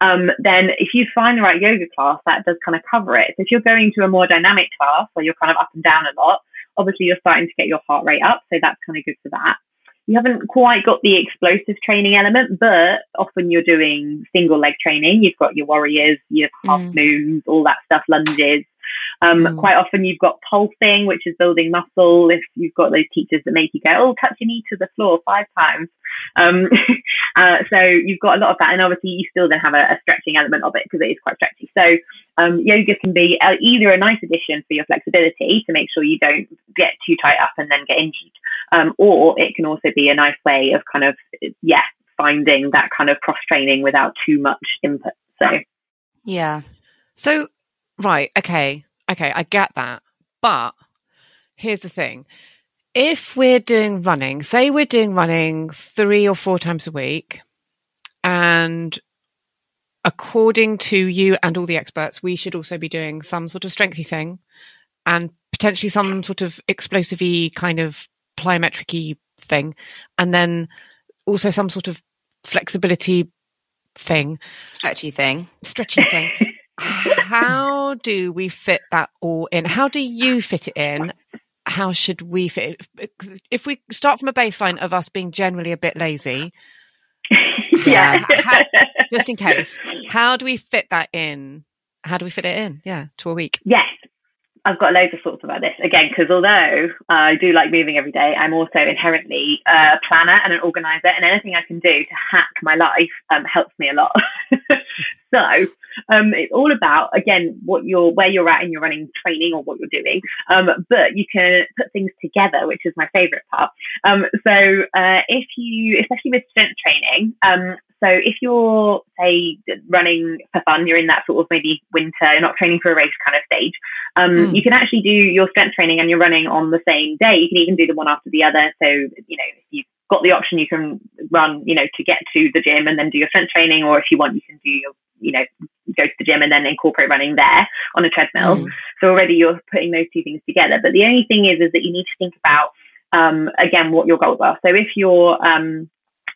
Speaker 4: um, then if you find the right yoga class, that does kind of cover it. So if you're going to a more dynamic class where you're kind of up and down a lot, obviously you're starting to get your heart rate up. So that's kind of good for that. You haven't quite got the explosive training element, but often you're doing single leg training. You've got your warriors, your half
Speaker 2: Mm.
Speaker 4: moons, all that stuff, lunges. Um,
Speaker 2: Mm.
Speaker 4: Quite often you've got pulsing, which is building muscle. If you've got those teachers that make you go, oh, touch your knee to the floor five times. Um, uh, so you've got a lot of that. And obviously you still then have a, a stretching element of it because it is quite stretchy. So um, yoga can be either a nice addition for your flexibility to make sure you don't get too tight up and then get injured. Um, or it can also be a nice way of kind of, yeah, finding that kind of cross training without too much input. So
Speaker 2: Yeah.
Speaker 3: So, right, okay, okay, I get that. But here's the thing if we're doing running, say we're doing running three or four times a week, and according to you and all the experts, we should also be doing some sort of strengthy thing and potentially some sort of explosive kind of plyometric thing, and then also some sort of flexibility thing
Speaker 2: Stretchy thing.
Speaker 3: stretchy thing. how do we fit that all in? How do you fit it in? How should we fit it? If we start from a baseline of us being generally a bit lazy,
Speaker 4: yeah.
Speaker 3: how- just in case, how do we fit that in? How do we fit it in? Yeah, to a week.
Speaker 4: Yes, I've got loads of thoughts about this again because although I do like moving every day, I'm also inherently a planner and an organizer, and anything I can do to hack my life um, helps me a lot. so um, it's all about again what you're where you're at in your running training or what you're doing, um, but you can put things together, which is my favorite part. Um, so uh, if you, especially with strength training, um, so if you're, say, running for fun, you're in that sort of maybe winter, you're not training for a race kind of stage, um,
Speaker 3: Mm.
Speaker 4: you can actually do your strength training and you're running on the same day. You can even do the one after the other. So, you know, if you've got the option, you can run, you know, to get to the gym and then do your strength training, or if you want, you can do your, you know, go to the gym and then incorporate running there on a treadmill.
Speaker 3: Mm.
Speaker 4: So already you're putting those two things together. But the only thing is, is that you need to think about, um, again, what your goals are. So if you're, um,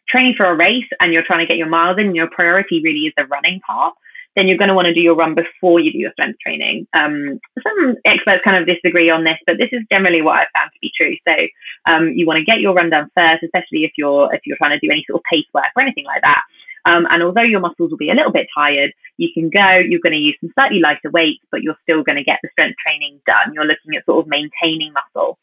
Speaker 4: training for a race and you're trying to get your miles in, your priority really is the running part, then you're going to want to do your run before you do your strength training. Um, some experts kind of disagree on this, but this is generally what I've found to be true. So um, you want to get your run done first, especially if you're if you're trying to do any sort of pace work or anything like that. Um, and although your muscles will be a little bit tired, you can go, you're going to use some slightly lighter weights, but you're still going to get the strength training done. You're looking at sort of maintaining muscle.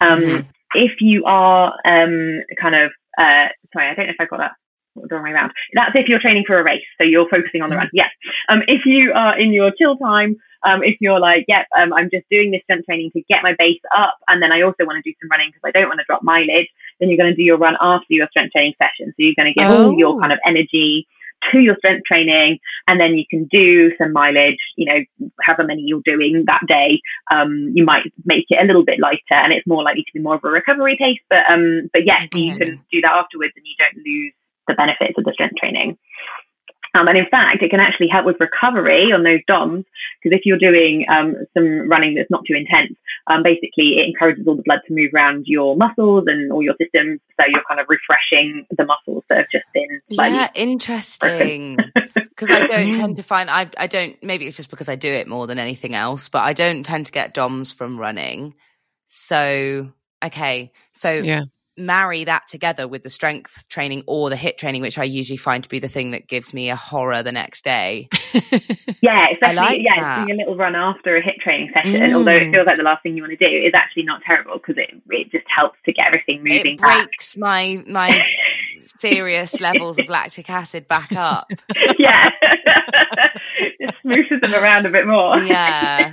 Speaker 4: Um,
Speaker 2: Mhm.
Speaker 4: If you are um, kind of, uh, sorry, I don't know if I got that the wrong way around. That's if you're training for a race, so you're focusing on the run. Yeah. Um, if you are in your chill time, um, if you're like, yep, um, I'm just doing this strength training to get my base up, and then I also want to do some running because I don't want to drop mileage, then you're going to do your run after your strength training session. So you're going to give all your
Speaker 3: Oh.
Speaker 4: kind of energy to your strength training, and then you can do some mileage. You know, however many you're doing that day. Um, you might make it a little bit lighter, and it's more likely to be more of a recovery pace. But um, but yes, you can do that afterwards, and you don't lose the benefits of the strength training. Um, and in fact, it can actually help with recovery on those DOMs because if you're doing um, some running that's not too intense, um, basically it encourages all the blood to move around your muscles and all your systems. So you're kind of refreshing the muscles that have just been slightly.
Speaker 2: Yeah, interesting. Because I don't
Speaker 3: Mm.
Speaker 2: tend to find I I don't maybe it's just because I do it more than anything else, but I don't tend to get DOMs from running. So okay, so
Speaker 3: Yeah.
Speaker 2: Marry that together with the strength training or the HIIT training, which I usually find to be the thing that gives me a horror the next day.
Speaker 4: Yeah, especially
Speaker 2: like
Speaker 4: yeah,
Speaker 2: that.
Speaker 4: doing a little run after a HIIT training session.
Speaker 2: Mm.
Speaker 4: Although it feels like the last thing you want to do is actually not terrible because it it just helps to get everything moving
Speaker 2: it
Speaker 4: back.
Speaker 2: breaks my my serious levels of lactic acid back up.
Speaker 4: yeah, it smoothes them around a bit more.
Speaker 2: Yeah.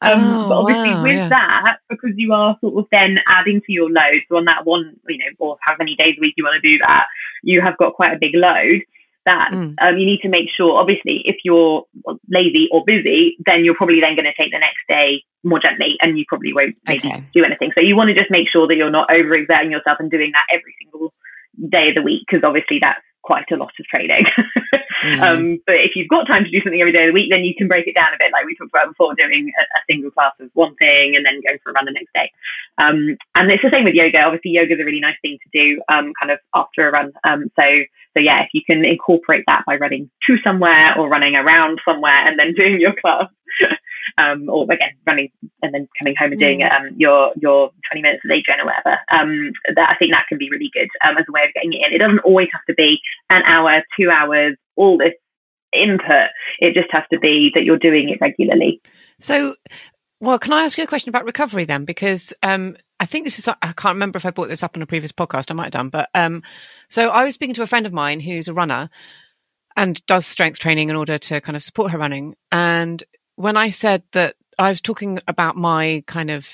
Speaker 4: Um,
Speaker 3: Oh,
Speaker 4: but obviously
Speaker 3: wow,
Speaker 4: with
Speaker 3: yeah.
Speaker 4: that, because you are sort of then adding to your load, so on that one, you know, or how many days a week you want to do that, you have got quite a big load that
Speaker 3: Mm.
Speaker 4: um, you need to make sure, obviously, if you're lazy or busy, then you're probably then going to take the next day more gently and you probably won't maybe
Speaker 2: Okay.
Speaker 4: do anything. So you want to just make sure that you're not overexerting yourself and doing that every single day of the week because obviously that's quite a lot of training.
Speaker 2: Mm.
Speaker 4: um, but if you've got time to do something every day of the week, then you can break it down a bit, like we talked about before, doing a, a single class of one thing and then going for a run the next day. Um, and it's the same with yoga. Obviously, yoga is a really nice thing to do, um, kind of after a run. Um, so, so yeah, if you can incorporate that by running to somewhere or running around somewhere and then doing your class, um, or again running and then coming home and doing um, your your 20 minutes of day or whatever. Um, that I think that can be really good um, as a way of getting it in. It doesn't always have to be an hour, two hours, all this input. It just has to be that you're doing it regularly.
Speaker 3: So, well, can I ask you a question about recovery then? Because um, I think this is, I can't remember if I brought this up on a previous podcast. I might have done. But um, so I was speaking to a friend of mine who's a runner and does strength training in order to kind of support her running. And when I said that I was talking about my kind of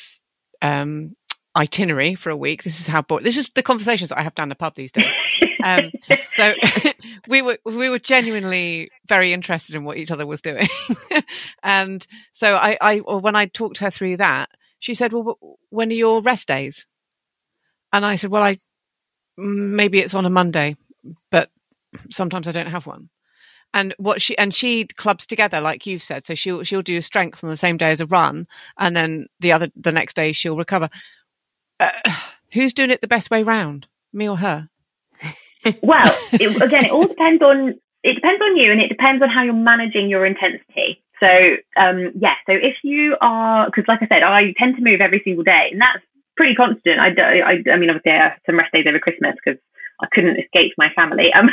Speaker 3: um, itinerary for a week, this is how, bo- this is the conversations I have down the pub these days. Um, so we were we were genuinely very interested in what each other was doing, and so I, I or when I talked her through that, she said, "Well, when are your rest days?" And I said, "Well, I maybe it's on a Monday, but sometimes I don't have one." And what she and she clubs together, like you've said, so she'll she'll do strength on the same day as a run, and then the other the next day she'll recover. Uh, who's doing it the best way round, me or her?
Speaker 4: Well, it, again, it all depends on it depends on you and it depends on how you're managing your intensity. So, um, yeah, so if you are, because like I said, I tend to move every single day and that's pretty constant. I, do, I, I mean, obviously I have some rest days over Christmas because I couldn't escape my family. Um,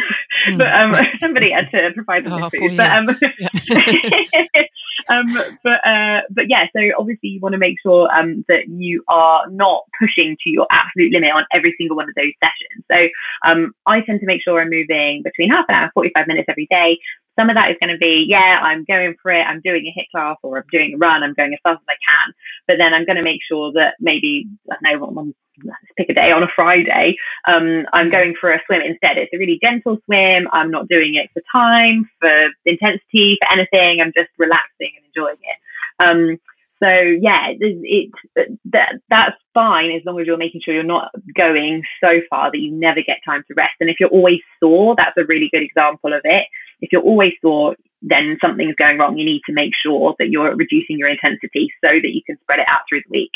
Speaker 4: mm. but um, somebody had to provide them oh, with food. But um, yeah. um, but uh, but yeah. So obviously you want to make sure um that you are not pushing to your absolute limit on every single one of those sessions. So um, I tend to make sure I'm moving between half an hour, 45 minutes every day. Some of that is going to be, yeah, I'm going for it. I'm doing a HIIT class or I'm doing a run. I'm going as fast as I can. But then I'm going to make sure that maybe, I don't know, let's pick a day on a Friday. Um, I'm going for a swim instead. It's a really gentle swim. I'm not doing it for time, for intensity, for anything. I'm just relaxing and enjoying it. Um, so yeah, it, it, that, that's fine as long as you're making sure you're not going so far that you never get time to rest. And if you're always sore, that's a really good example of it. If you're always sore, then something's going wrong. You need to make sure that you're reducing your intensity so that you can spread it out through the week.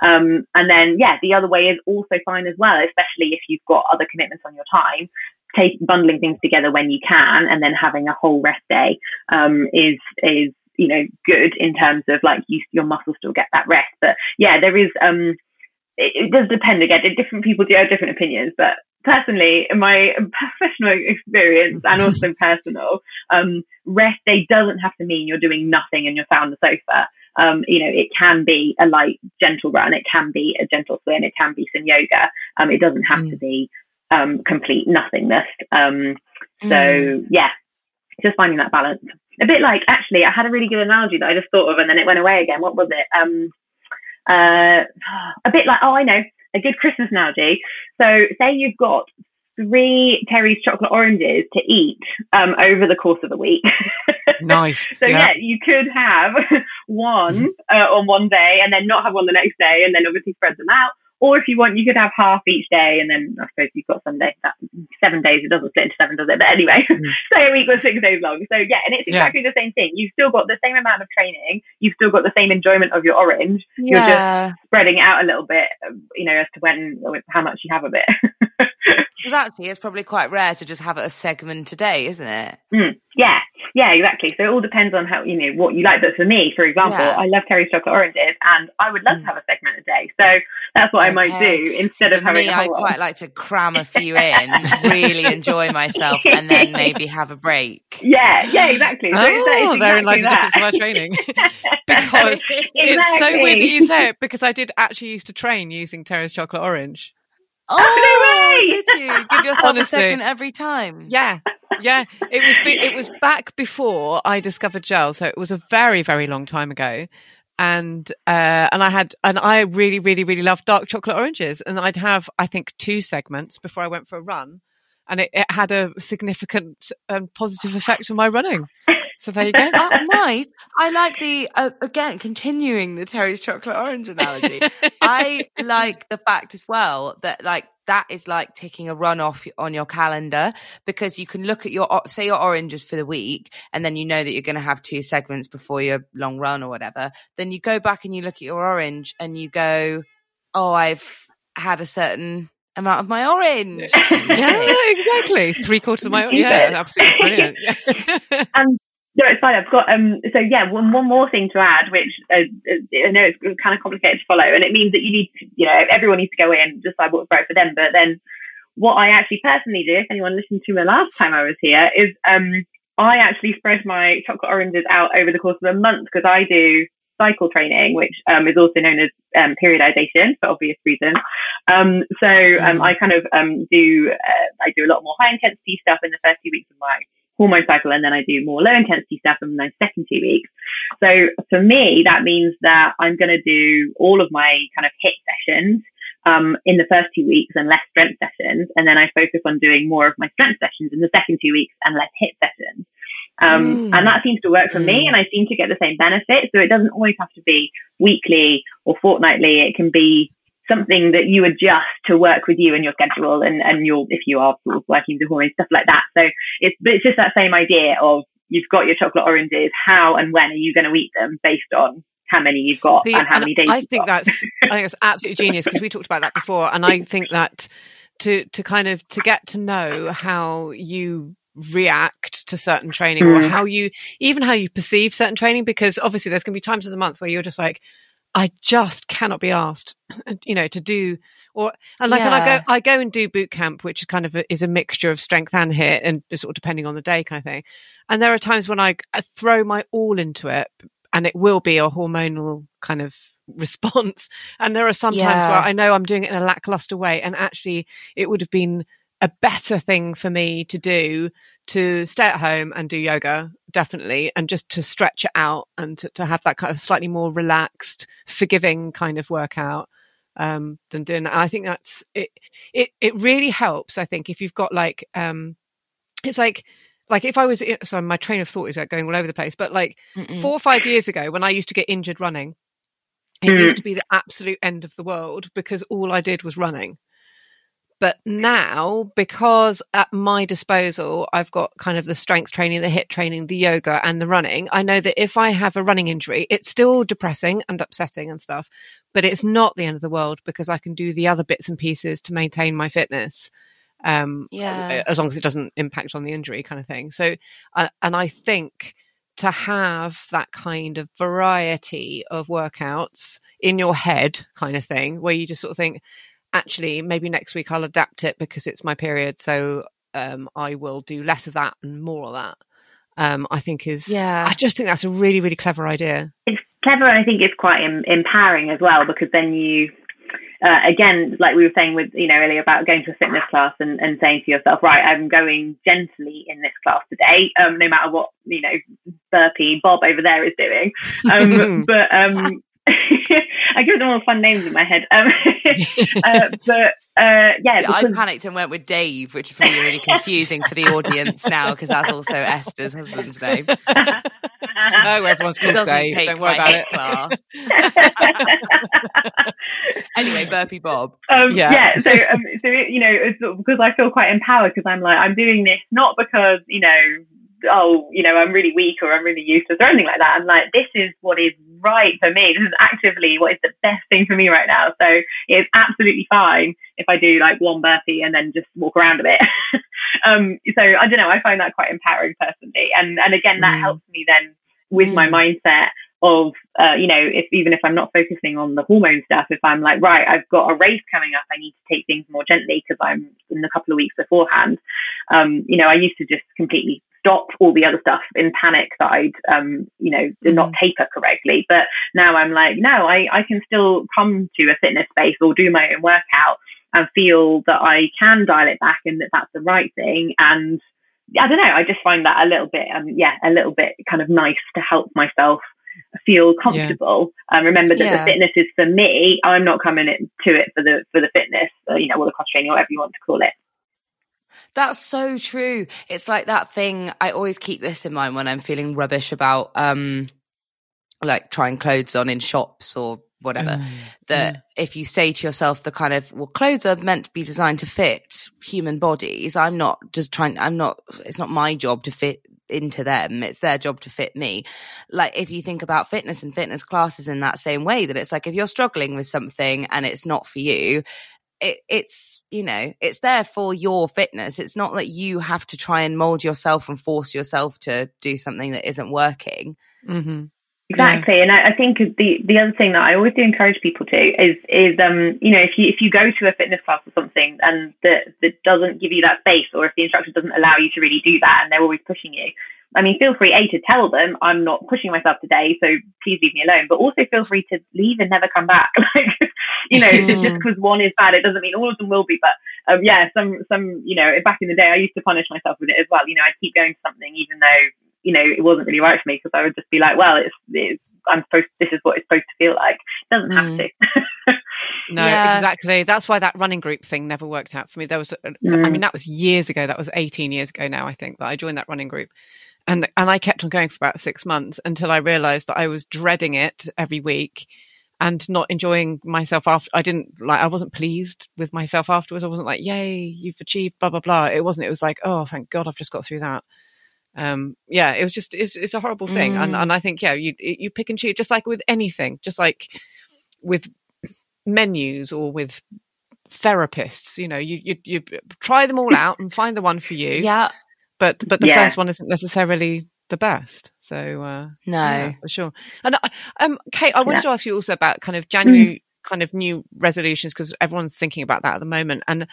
Speaker 4: Um, and then, yeah, the other way is also fine as well, especially if you've got other commitments on your time. Take bundling things together when you can, and then having a whole rest day um, is is you know good in terms of like you, your muscles still get that rest. But yeah, there is um, it, it does depend again. Different people do have different opinions, but personally, in my professional experience and also personal, um, rest day doesn't have to mean you're doing nothing and you're sat on the sofa. Um, you know, it can be a light, gentle run. It can be a gentle swim. It can be some yoga. Um, it doesn't have mm. to be um, complete nothingness. Um, so mm. yeah, just finding that balance. A bit like actually, I had a really good analogy that I just thought of, and then it went away again. What was it? Um, uh, a bit like oh, I know a good Christmas analogy. So say you've got three Terry's chocolate oranges to eat um, over the course of the week.
Speaker 3: nice.
Speaker 4: so yeah. yeah. you could have one uh, on one day and then not have one the next day, and then obviously spread them out. Or if you want, you could have half each day, and then I suppose you've got Sunday. That seven days. It doesn't split into seven, does it? But anyway, mm. say a week was six days long. So yeah, and it's exactly yeah. the same thing. You've still got the same amount of training. You've still got the same enjoyment of your orange. Yeah. You're just spreading it out a little bit, you know, as to when, or how much you have of it.
Speaker 2: Because actually, it's probably quite rare to just have a segment a day, isn't it?
Speaker 4: Mm, yeah, yeah, exactly. So it all depends on how you know what you like. But for me, for example, yeah. I love Terry's chocolate oranges, and I would love mm. to have a segment a day. So that's what okay. I might do instead
Speaker 2: for
Speaker 4: of having.
Speaker 2: Me, I quite like to cram a few in, really enjoy myself, and then maybe have a break.
Speaker 4: Yeah, yeah, exactly. So
Speaker 3: oh, exactly therein lies the difference of our training. because exactly. it's so weird that you say it because I did actually used to train using Terry's chocolate orange.
Speaker 2: Oh, no did you give yourself Honestly, a second every time?
Speaker 3: Yeah, yeah. It was be- it was back before I discovered gel, so it was a very very long time ago. And uh, and I had and I really really really loved dark chocolate oranges, and I'd have I think two segments before I went for a run, and it, it had a significant and positive effect on my running. So there you go.
Speaker 2: That might. I like the uh, again continuing the Terry's chocolate orange analogy. I like the fact as well that like that is like ticking a run off on your calendar because you can look at your say your oranges for the week and then you know that you're going to have two segments before your long run or whatever. Then you go back and you look at your orange and you go, "Oh, I've had a certain amount of my orange.
Speaker 3: yeah, exactly. Three quarters of my orange. Yeah, absolutely brilliant.
Speaker 4: and no, it's fine. I've got um. So yeah, one one more thing to add, which uh, uh, I know it's kind of complicated to follow, and it means that you need, to, you know, everyone needs to go in decide what's right for them. But then, what I actually personally do, if anyone listened to me last time I was here, is um, I actually spread my chocolate oranges out over the course of a month because I do cycle training, which um, is also known as um, periodization for obvious reasons. Um, so um, mm. I kind of um, do uh, I do a lot more high intensity stuff in the first few weeks of my hormone cycle and then I do more low intensity stuff in my second two weeks. So for me, that means that I'm going to do all of my kind of HIIT sessions um, in the first two weeks and less strength sessions. And then I focus on doing more of my strength sessions in the second two weeks and less HIIT sessions. Um, mm. and that seems to work for mm. me and I seem to get the same benefit. So it doesn't always have to be weekly or fortnightly. It can be something that you adjust to work with you and your schedule and, and your, if you are sort of working with hormones, stuff like that. So it's, but it's just that same idea of you've got your chocolate oranges. How and when are you going to eat them based on how many you've got and how many days
Speaker 3: I think got. that's, I think that's absolutely genius because we talked about that before. And I think that to, to kind of, to get to know how you react to certain training or mm. how you even how you perceive certain training because obviously there's going to be times of the month where you're just like I just cannot be asked you know to do or and like and I go I go and do boot camp which is kind of a, is a mixture of strength and HIIT and sort of depending on the day kind of thing. And there are times when I, I throw my all into it and it will be a hormonal kind of response. And there are some times where I know I'm doing it in a lackluster way and actually it would have been a better thing for me to do to stay at home and do yoga definitely and just to stretch it out and to, to have that kind of slightly more relaxed forgiving kind of workout um than doing that. And i think that's it it it really helps i think if you've got like um it's like like if i was sorry my train of thought is like going all over the place but like
Speaker 2: Mm-mm.
Speaker 3: four or five years ago when i used to get injured running it used to be the absolute end of the world because all i did was running but now because at my disposal i've got kind of the strength training the HIIT training the yoga and the running i know that if i have a running injury it's still depressing and upsetting and stuff but it's not the end of the world because i can do the other bits and pieces to maintain my fitness um
Speaker 2: Yeah.
Speaker 3: as long as it doesn't impact on the injury kind of thing so uh, and i think to have that kind of variety of workouts in your head kind of thing where you just sort of think actually maybe next week I'll adapt it because it's my period so um I will do less of that and more of that um I think is
Speaker 2: Yeah.
Speaker 3: I just think that's a really really clever idea
Speaker 4: it's clever and I think it's quite em- empowering as well because then you, uh, again, like we were saying with, you know, earlier about going to a fitness class and, and saying to yourself, right, I'm going gently in this class today, um, no matter what, you know, burpee Bob over there is doing. Um, but, um, I give them all fun names in my head. Um, uh, but, uh, yeah,
Speaker 2: Yeah, I panicked and went with Dave, which is probably really confusing for the audience now because that's also Esther's husband's name.
Speaker 3: no everyone's
Speaker 2: He
Speaker 3: called
Speaker 2: doesn't
Speaker 3: Dave don't worry about it
Speaker 2: class. anyway, Burpee Bob.
Speaker 4: Um,
Speaker 3: Yeah.
Speaker 4: yeah. So, um, so it, you know, it's because I feel quite empowered because I'm like I'm doing this not because you know, oh, you know, I'm really weak or I'm really useless or anything like that. I'm like, this is what is right for me. This is actively what is the best thing for me right now. So it's absolutely fine if I do like one burpee and then just walk around a bit. um, so I don't know. I find that quite empowering personally, and and again, that
Speaker 2: Mm.
Speaker 4: helps me then with my
Speaker 2: Mm.
Speaker 4: mindset of uh, you know if even if I'm not focusing on the hormone stuff if I'm like right I've got a race coming up I need to take things more gently because I'm in a couple of weeks beforehand um, you know I used to just completely stop all the other stuff in panic that I'd um, you know did not taper correctly but now I'm like no I, I can still come to a fitness space or do my own workout and feel that I can dial it back and that that's the right thing and I don't know. I just find that a little bit, um, yeah, a little bit kind of nice to help myself feel comfortable. Um, remember that
Speaker 2: Yeah.
Speaker 4: the fitness is for me. I'm not coming in to it for the for the fitness, uh, you know, or the cross training, or whatever you want to call it.
Speaker 2: That's so true. It's like that thing. I always keep this in mind when I'm feeling rubbish about, um, like trying clothes on in shops or whatever. That if you say to yourself, the kind of, well, clothes are meant to be designed to fit human bodies. I'm not just trying, I'm not, it's not my job to fit into them. It's their job to fit me. Like if you think about fitness and fitness classes in that same way, that it's like if you're struggling with something and it's not for you, it, it's you know it's there for your fitness. It's not that you have to try and mold yourself and force yourself to do something that isn't working.
Speaker 3: Hmm
Speaker 4: Exactly, and I, I think the the other thing that I always do encourage people to is is um you know if you if you go to a fitness class or something and that that doesn't give you that space or if the instructor doesn't allow you to really do that and they're always pushing you, I mean feel free a to tell them I'm not pushing myself today, so please leave me alone, but also feel free to leave and never come back. like you know just because one is bad, it doesn't mean all of them will be, but um, yeah, some some you know back in the day I used to punish myself with it as well. You know I'd keep going to something even though you know, it wasn't really right for me because I would just be like, well, it's, it's I'm supposed, this is what it's supposed to feel like. It doesn't have
Speaker 2: Mm.
Speaker 4: to.
Speaker 3: No,
Speaker 2: Yeah.
Speaker 3: exactly. That's why that running group thing never worked out for me. There was, a- I
Speaker 4: Mm.
Speaker 3: mean, that was years ago. That was 18 years ago now, I think, that I joined that running group. And, and I kept on going for about six months until I realized that I was dreading it every week and not enjoying myself after. I didn't like, I wasn't pleased with myself afterwards. I wasn't like, yay, you've achieved blah, blah, blah. It wasn't, it was like, oh, thank God I've just got through that. Um, yeah, it was just, it's, it's a horrible thing. And,
Speaker 2: Mm.
Speaker 3: and I think, yeah, you, you pick and choose just like with anything, just like with menus or with therapists you know you, you you try them all out and find the one for you
Speaker 2: yeah
Speaker 3: but but the
Speaker 4: Yeah.
Speaker 3: first one isn't necessarily the best. So uh,
Speaker 2: No.
Speaker 3: yeah, for sure. And uh, um, Kate, I wanted
Speaker 4: Yeah.
Speaker 3: to ask you also about kind of January kind of new resolutions because everyone's thinking about that at the moment, and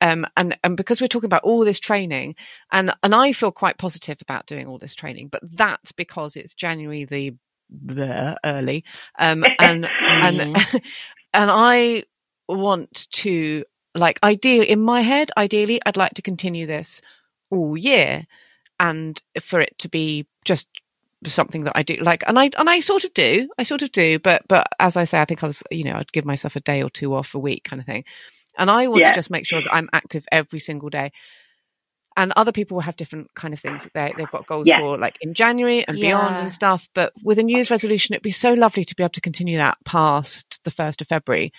Speaker 3: um, and and because we're talking about all this training, and and I feel quite positive about doing all this training, but that's because it's January the the early, um, and and and I want to like ideally in my head, ideally, I'd like to continue this all year, and for it to be just something that I do like, and I and I sort of do, I sort of do, but but as I say, I think I was, you know, I'd give myself a day or two off a week, kind of thing, and I want
Speaker 4: Yeah.
Speaker 3: to just make sure that I'm active every single day. And other people will have different kind of things that they they've got goals
Speaker 4: Yeah.
Speaker 3: for, like in January and beyond and stuff. But with a New Year's resolution, it'd be so lovely to be able to continue that past the first of February.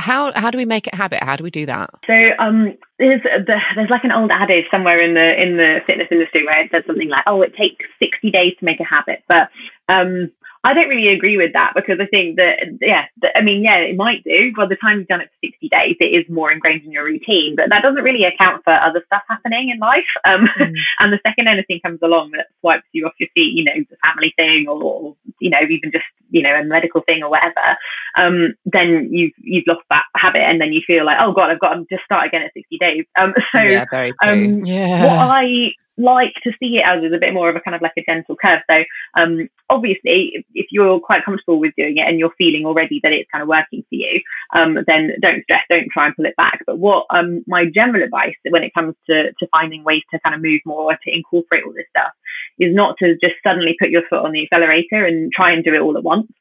Speaker 3: How how do we make it habit? How do we do that?
Speaker 4: So um, there's the, there's like an old adage somewhere in the in the fitness industry where it says something like, "Oh, it takes 60 days to make a habit," but um, I don't really agree with that because I think that yeah, that, I mean, yeah, it might do. By the time you've done it for 60 days, it is more ingrained in your routine, but that doesn't really account for other stuff happening in life. Um,
Speaker 3: Mm.
Speaker 4: and the second anything comes along that swipes you off your feet, you know, the family thing or, or you know, even just you know, a medical thing or whatever, um, then you've you've lost that habit, and then you feel like, oh god, I've got to just start again at 60 days. Um, so
Speaker 2: yeah, very true.
Speaker 4: um,
Speaker 3: Yeah.
Speaker 4: what I like to see it as is a bit more of a kind of like a gentle curve. So um, obviously, if, you're quite comfortable with doing it and you're feeling already that it's kind of working for you, um, then don't stress, don't try and pull it back. But what um, my general advice when it comes to, to finding ways to kind of move more, or to incorporate all this stuff, is not to just suddenly put your foot on the accelerator and try and do it all at once.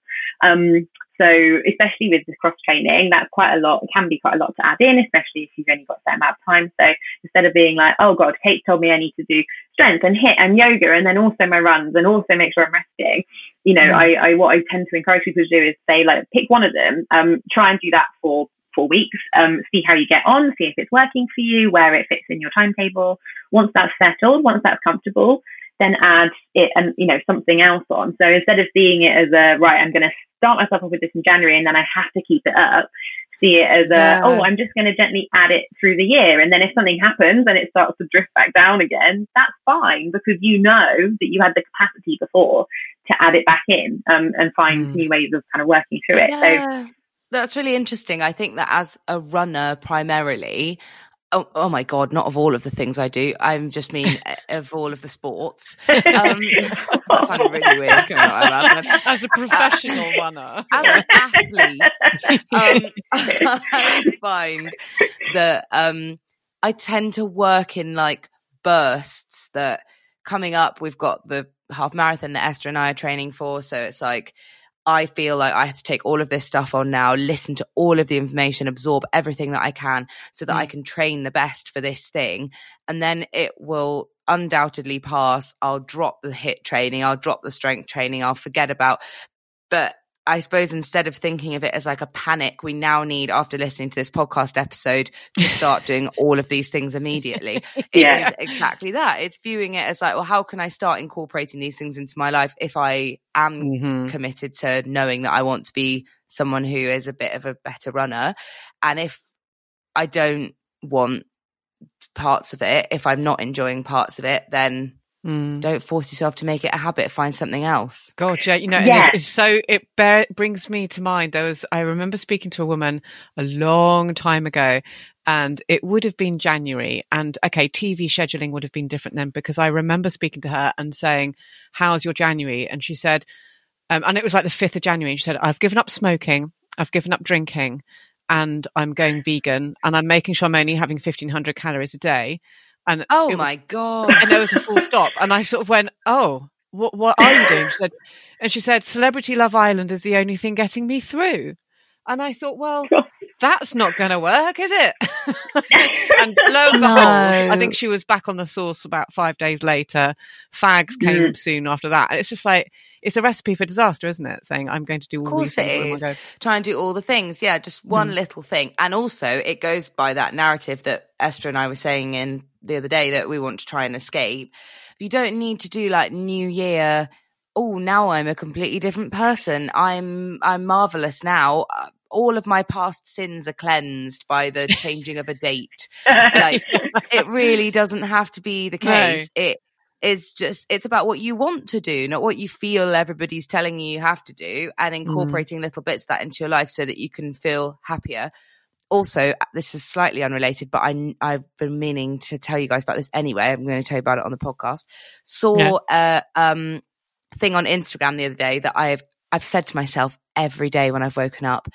Speaker 4: Um, so especially with the cross training, that's quite a lot. It can be quite a lot to add in, especially if you've only got a certain amount of time. So instead of being like, oh God, Kate told me I need to do strength and HIIT and yoga and then also my runs and also make sure I'm resting. You know, I, I what I tend to encourage people to do is say like pick one of them, um, try and do that for four weeks, um, see how you get on, see if it's working for you, where it fits in your timetable. Once that's settled, once that's comfortable, then add it and you know something else on. So instead of seeing it as a right, I'm going to start myself off with this in January and then I have to keep it up. See it as a
Speaker 2: Yeah.
Speaker 4: oh, I'm just going to gently add it through the year, and then if something happens and it starts to drift back down again, that's fine because you know that you had the capacity before to add it back in um, and find
Speaker 3: Mm.
Speaker 4: new ways of kind of working through it. So
Speaker 2: that's really interesting. I think that as a runner, primarily, oh, oh my god, not of all of the things I do. I'm just mean uh, of all of the sports. Um, that sounded really weird. coming out of my mouth.
Speaker 3: As a professional runner.
Speaker 2: As an athlete, um, I find that um, I tend to work in like bursts that coming up, we've got the half marathon that Esther and I are training for. So it's like, I feel like I have to take all of this stuff on now, listen to all of the information, absorb everything that I can so that I mm. can train the best for this thing. And then it will undoubtedly pass. I'll drop the HIIT training, I'll drop the strength training, I'll forget about. But I suppose instead of thinking of it as like a panic, we now need, after listening to this podcast episode, to start doing all of these things immediately. It is
Speaker 4: Yeah.
Speaker 2: exactly that. It's viewing it as like, well, how can I start incorporating these things into my life if I am
Speaker 3: Mhm.
Speaker 2: committed to knowing that I want to be someone who is a bit of a better runner. And if I don't want parts of it, if I'm not enjoying parts of it, then
Speaker 3: Mm.
Speaker 2: don't force yourself to make it a habit. Find something else.
Speaker 3: God, yeah, you know, and
Speaker 4: Yeah.
Speaker 3: it's, it's so it bear, brings me to mind. There was I remember speaking to a woman a long time ago, and it would have been January. And okay, TV scheduling would have been different then because I remember speaking to her and saying, "How's your January?" And she said, um, and it was like the fifth of January. And she said, "I've given up smoking, I've given up drinking, and I'm going vegan, and I'm making sure I'm only having fifteen hundred calories a day." And
Speaker 2: Oh
Speaker 3: it-
Speaker 2: my god!
Speaker 3: and there was a full stop. And i sort of went oh what what are you doing? She said and she said celebrity love island is the only thing getting me through. And i thought well that's not going to work is it and lo and behold i think she was back on the sauce about five days later fags came soon after that and it's just like it's a recipe for disaster isn't it saying i'm going to do all
Speaker 2: course
Speaker 3: these things
Speaker 2: it
Speaker 3: all in one
Speaker 2: is.
Speaker 3: go.
Speaker 2: Try and do all the things. Yeah, just one mm. little thing. And also, it goes by that narrative that Esther and I were saying in the other day that we want to try and escape. You don't need to do like New Year. Oh, now I'm a completely different person. I'm I'm marvelous now. Uh, Uh, all of my past sins are cleansed by the changing of a date. Like it really doesn't have to be the case. No. It is just it's about what you want to do, not what you feel everybody's telling you you have to do, and mm. incorporating mm. little bits of that into your life so that you can feel happier. Also, this is slightly unrelated, but I I've been meaning to tell you guys about this anyway. I'm going to tell you about it on the podcast. Saw yeah. a um thing on Instagram the other day that I've I've said to myself every day when I've woken up.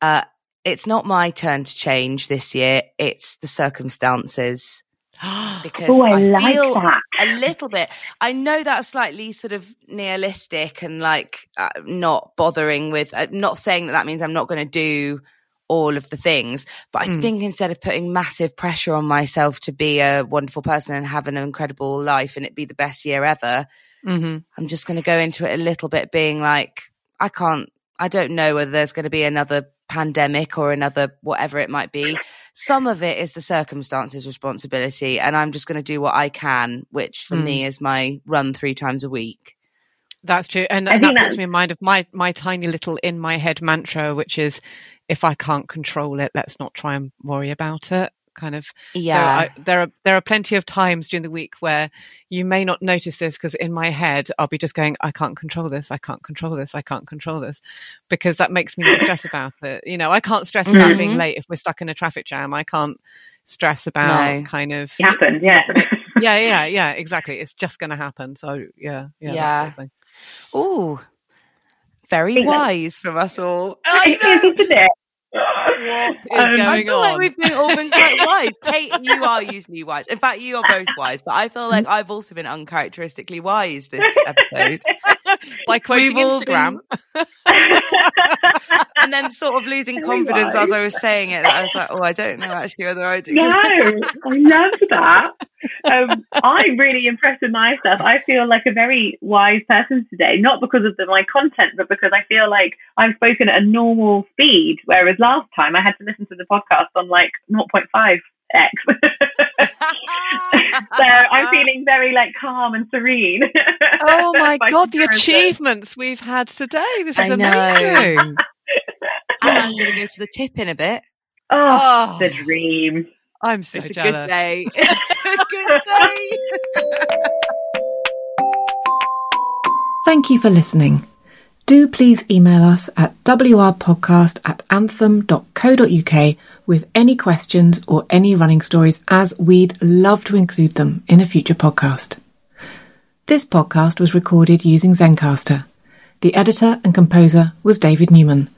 Speaker 2: Uh, it's not my turn to change this year. It's the circumstances
Speaker 4: because oh, I, I feel like
Speaker 2: a little bit. I know that's slightly sort of nihilistic and like uh, not bothering with. Uh, not saying that that means I'm not going to do all of the things, but I mm. think instead of putting massive pressure on myself to be a wonderful person and have an incredible life and it be the best year ever, mm-hmm. I'm just going to go into it a little bit, being like, I can't. I don't know whether there's going to be another pandemic or another whatever it might be. Some of it is the circumstances responsibility, and I'm just going to do what I can, which for mm. me is my run three times a week.
Speaker 3: That's true, and, and that puts me in mind of my my tiny little in my head mantra, which is, if I can't control it, let's not try and worry about it kind of
Speaker 2: yeah
Speaker 3: so I, there are there are plenty of times during the week where you may not notice this because in my head i'll be just going i can't control this i can't control this i can't control this because that makes me not stress about it you know i can't stress about mm-hmm. being late if we're stuck in a traffic jam i can't stress about no. kind of
Speaker 4: it happened yeah
Speaker 3: yeah yeah yeah exactly it's just going to happen so yeah yeah,
Speaker 2: yeah. oh very wise from us all.
Speaker 4: Isn't it?
Speaker 2: What is um, going I feel on? like we've been all been quite wise. Kate, you are usually wise. In fact, you are both wise, but I feel like I've also been uncharacteristically wise this episode.
Speaker 3: By quoting Instagram.
Speaker 2: And then sort of losing confidence as I was saying it. I was like, oh, I don't know actually whether I do.
Speaker 4: No, I love that. Um, I'm really impressed with myself. I feel like a very wise person today, not because of the, my content, but because I feel like I've spoken at a normal speed, whereas last time I had to listen to the podcast on like 0.5 X. so I'm feeling very like calm and serene.
Speaker 3: Oh my god, the achievements we've had today. This is I amazing. and
Speaker 2: I'm going to go to the tip in a bit.
Speaker 4: Oh, oh. the dream.
Speaker 3: I'm so
Speaker 2: it's
Speaker 3: jealous.
Speaker 2: a good day. It's a good day.
Speaker 1: Thank you for listening. Do please email us at wrpodcast at anthem.co.uk with any questions or any running stories, as we'd love to include them in a future podcast. This podcast was recorded using Zencastr. The editor and composer was David Newman.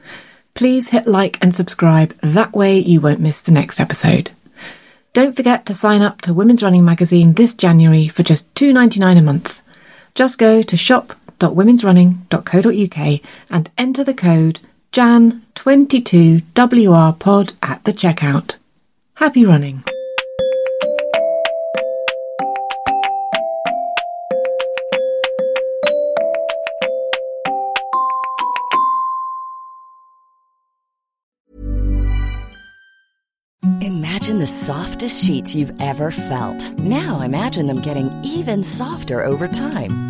Speaker 1: Please hit like and subscribe, that way you won't miss the next episode. Don't forget to sign up to Women's Running Magazine this January for just $2.99 a month. Just go to shop.womensrunning.co.uk and enter the code JAN22WRPOD at the checkout. Happy running!
Speaker 5: Imagine the softest sheets you've ever felt. Now imagine them getting even softer over time.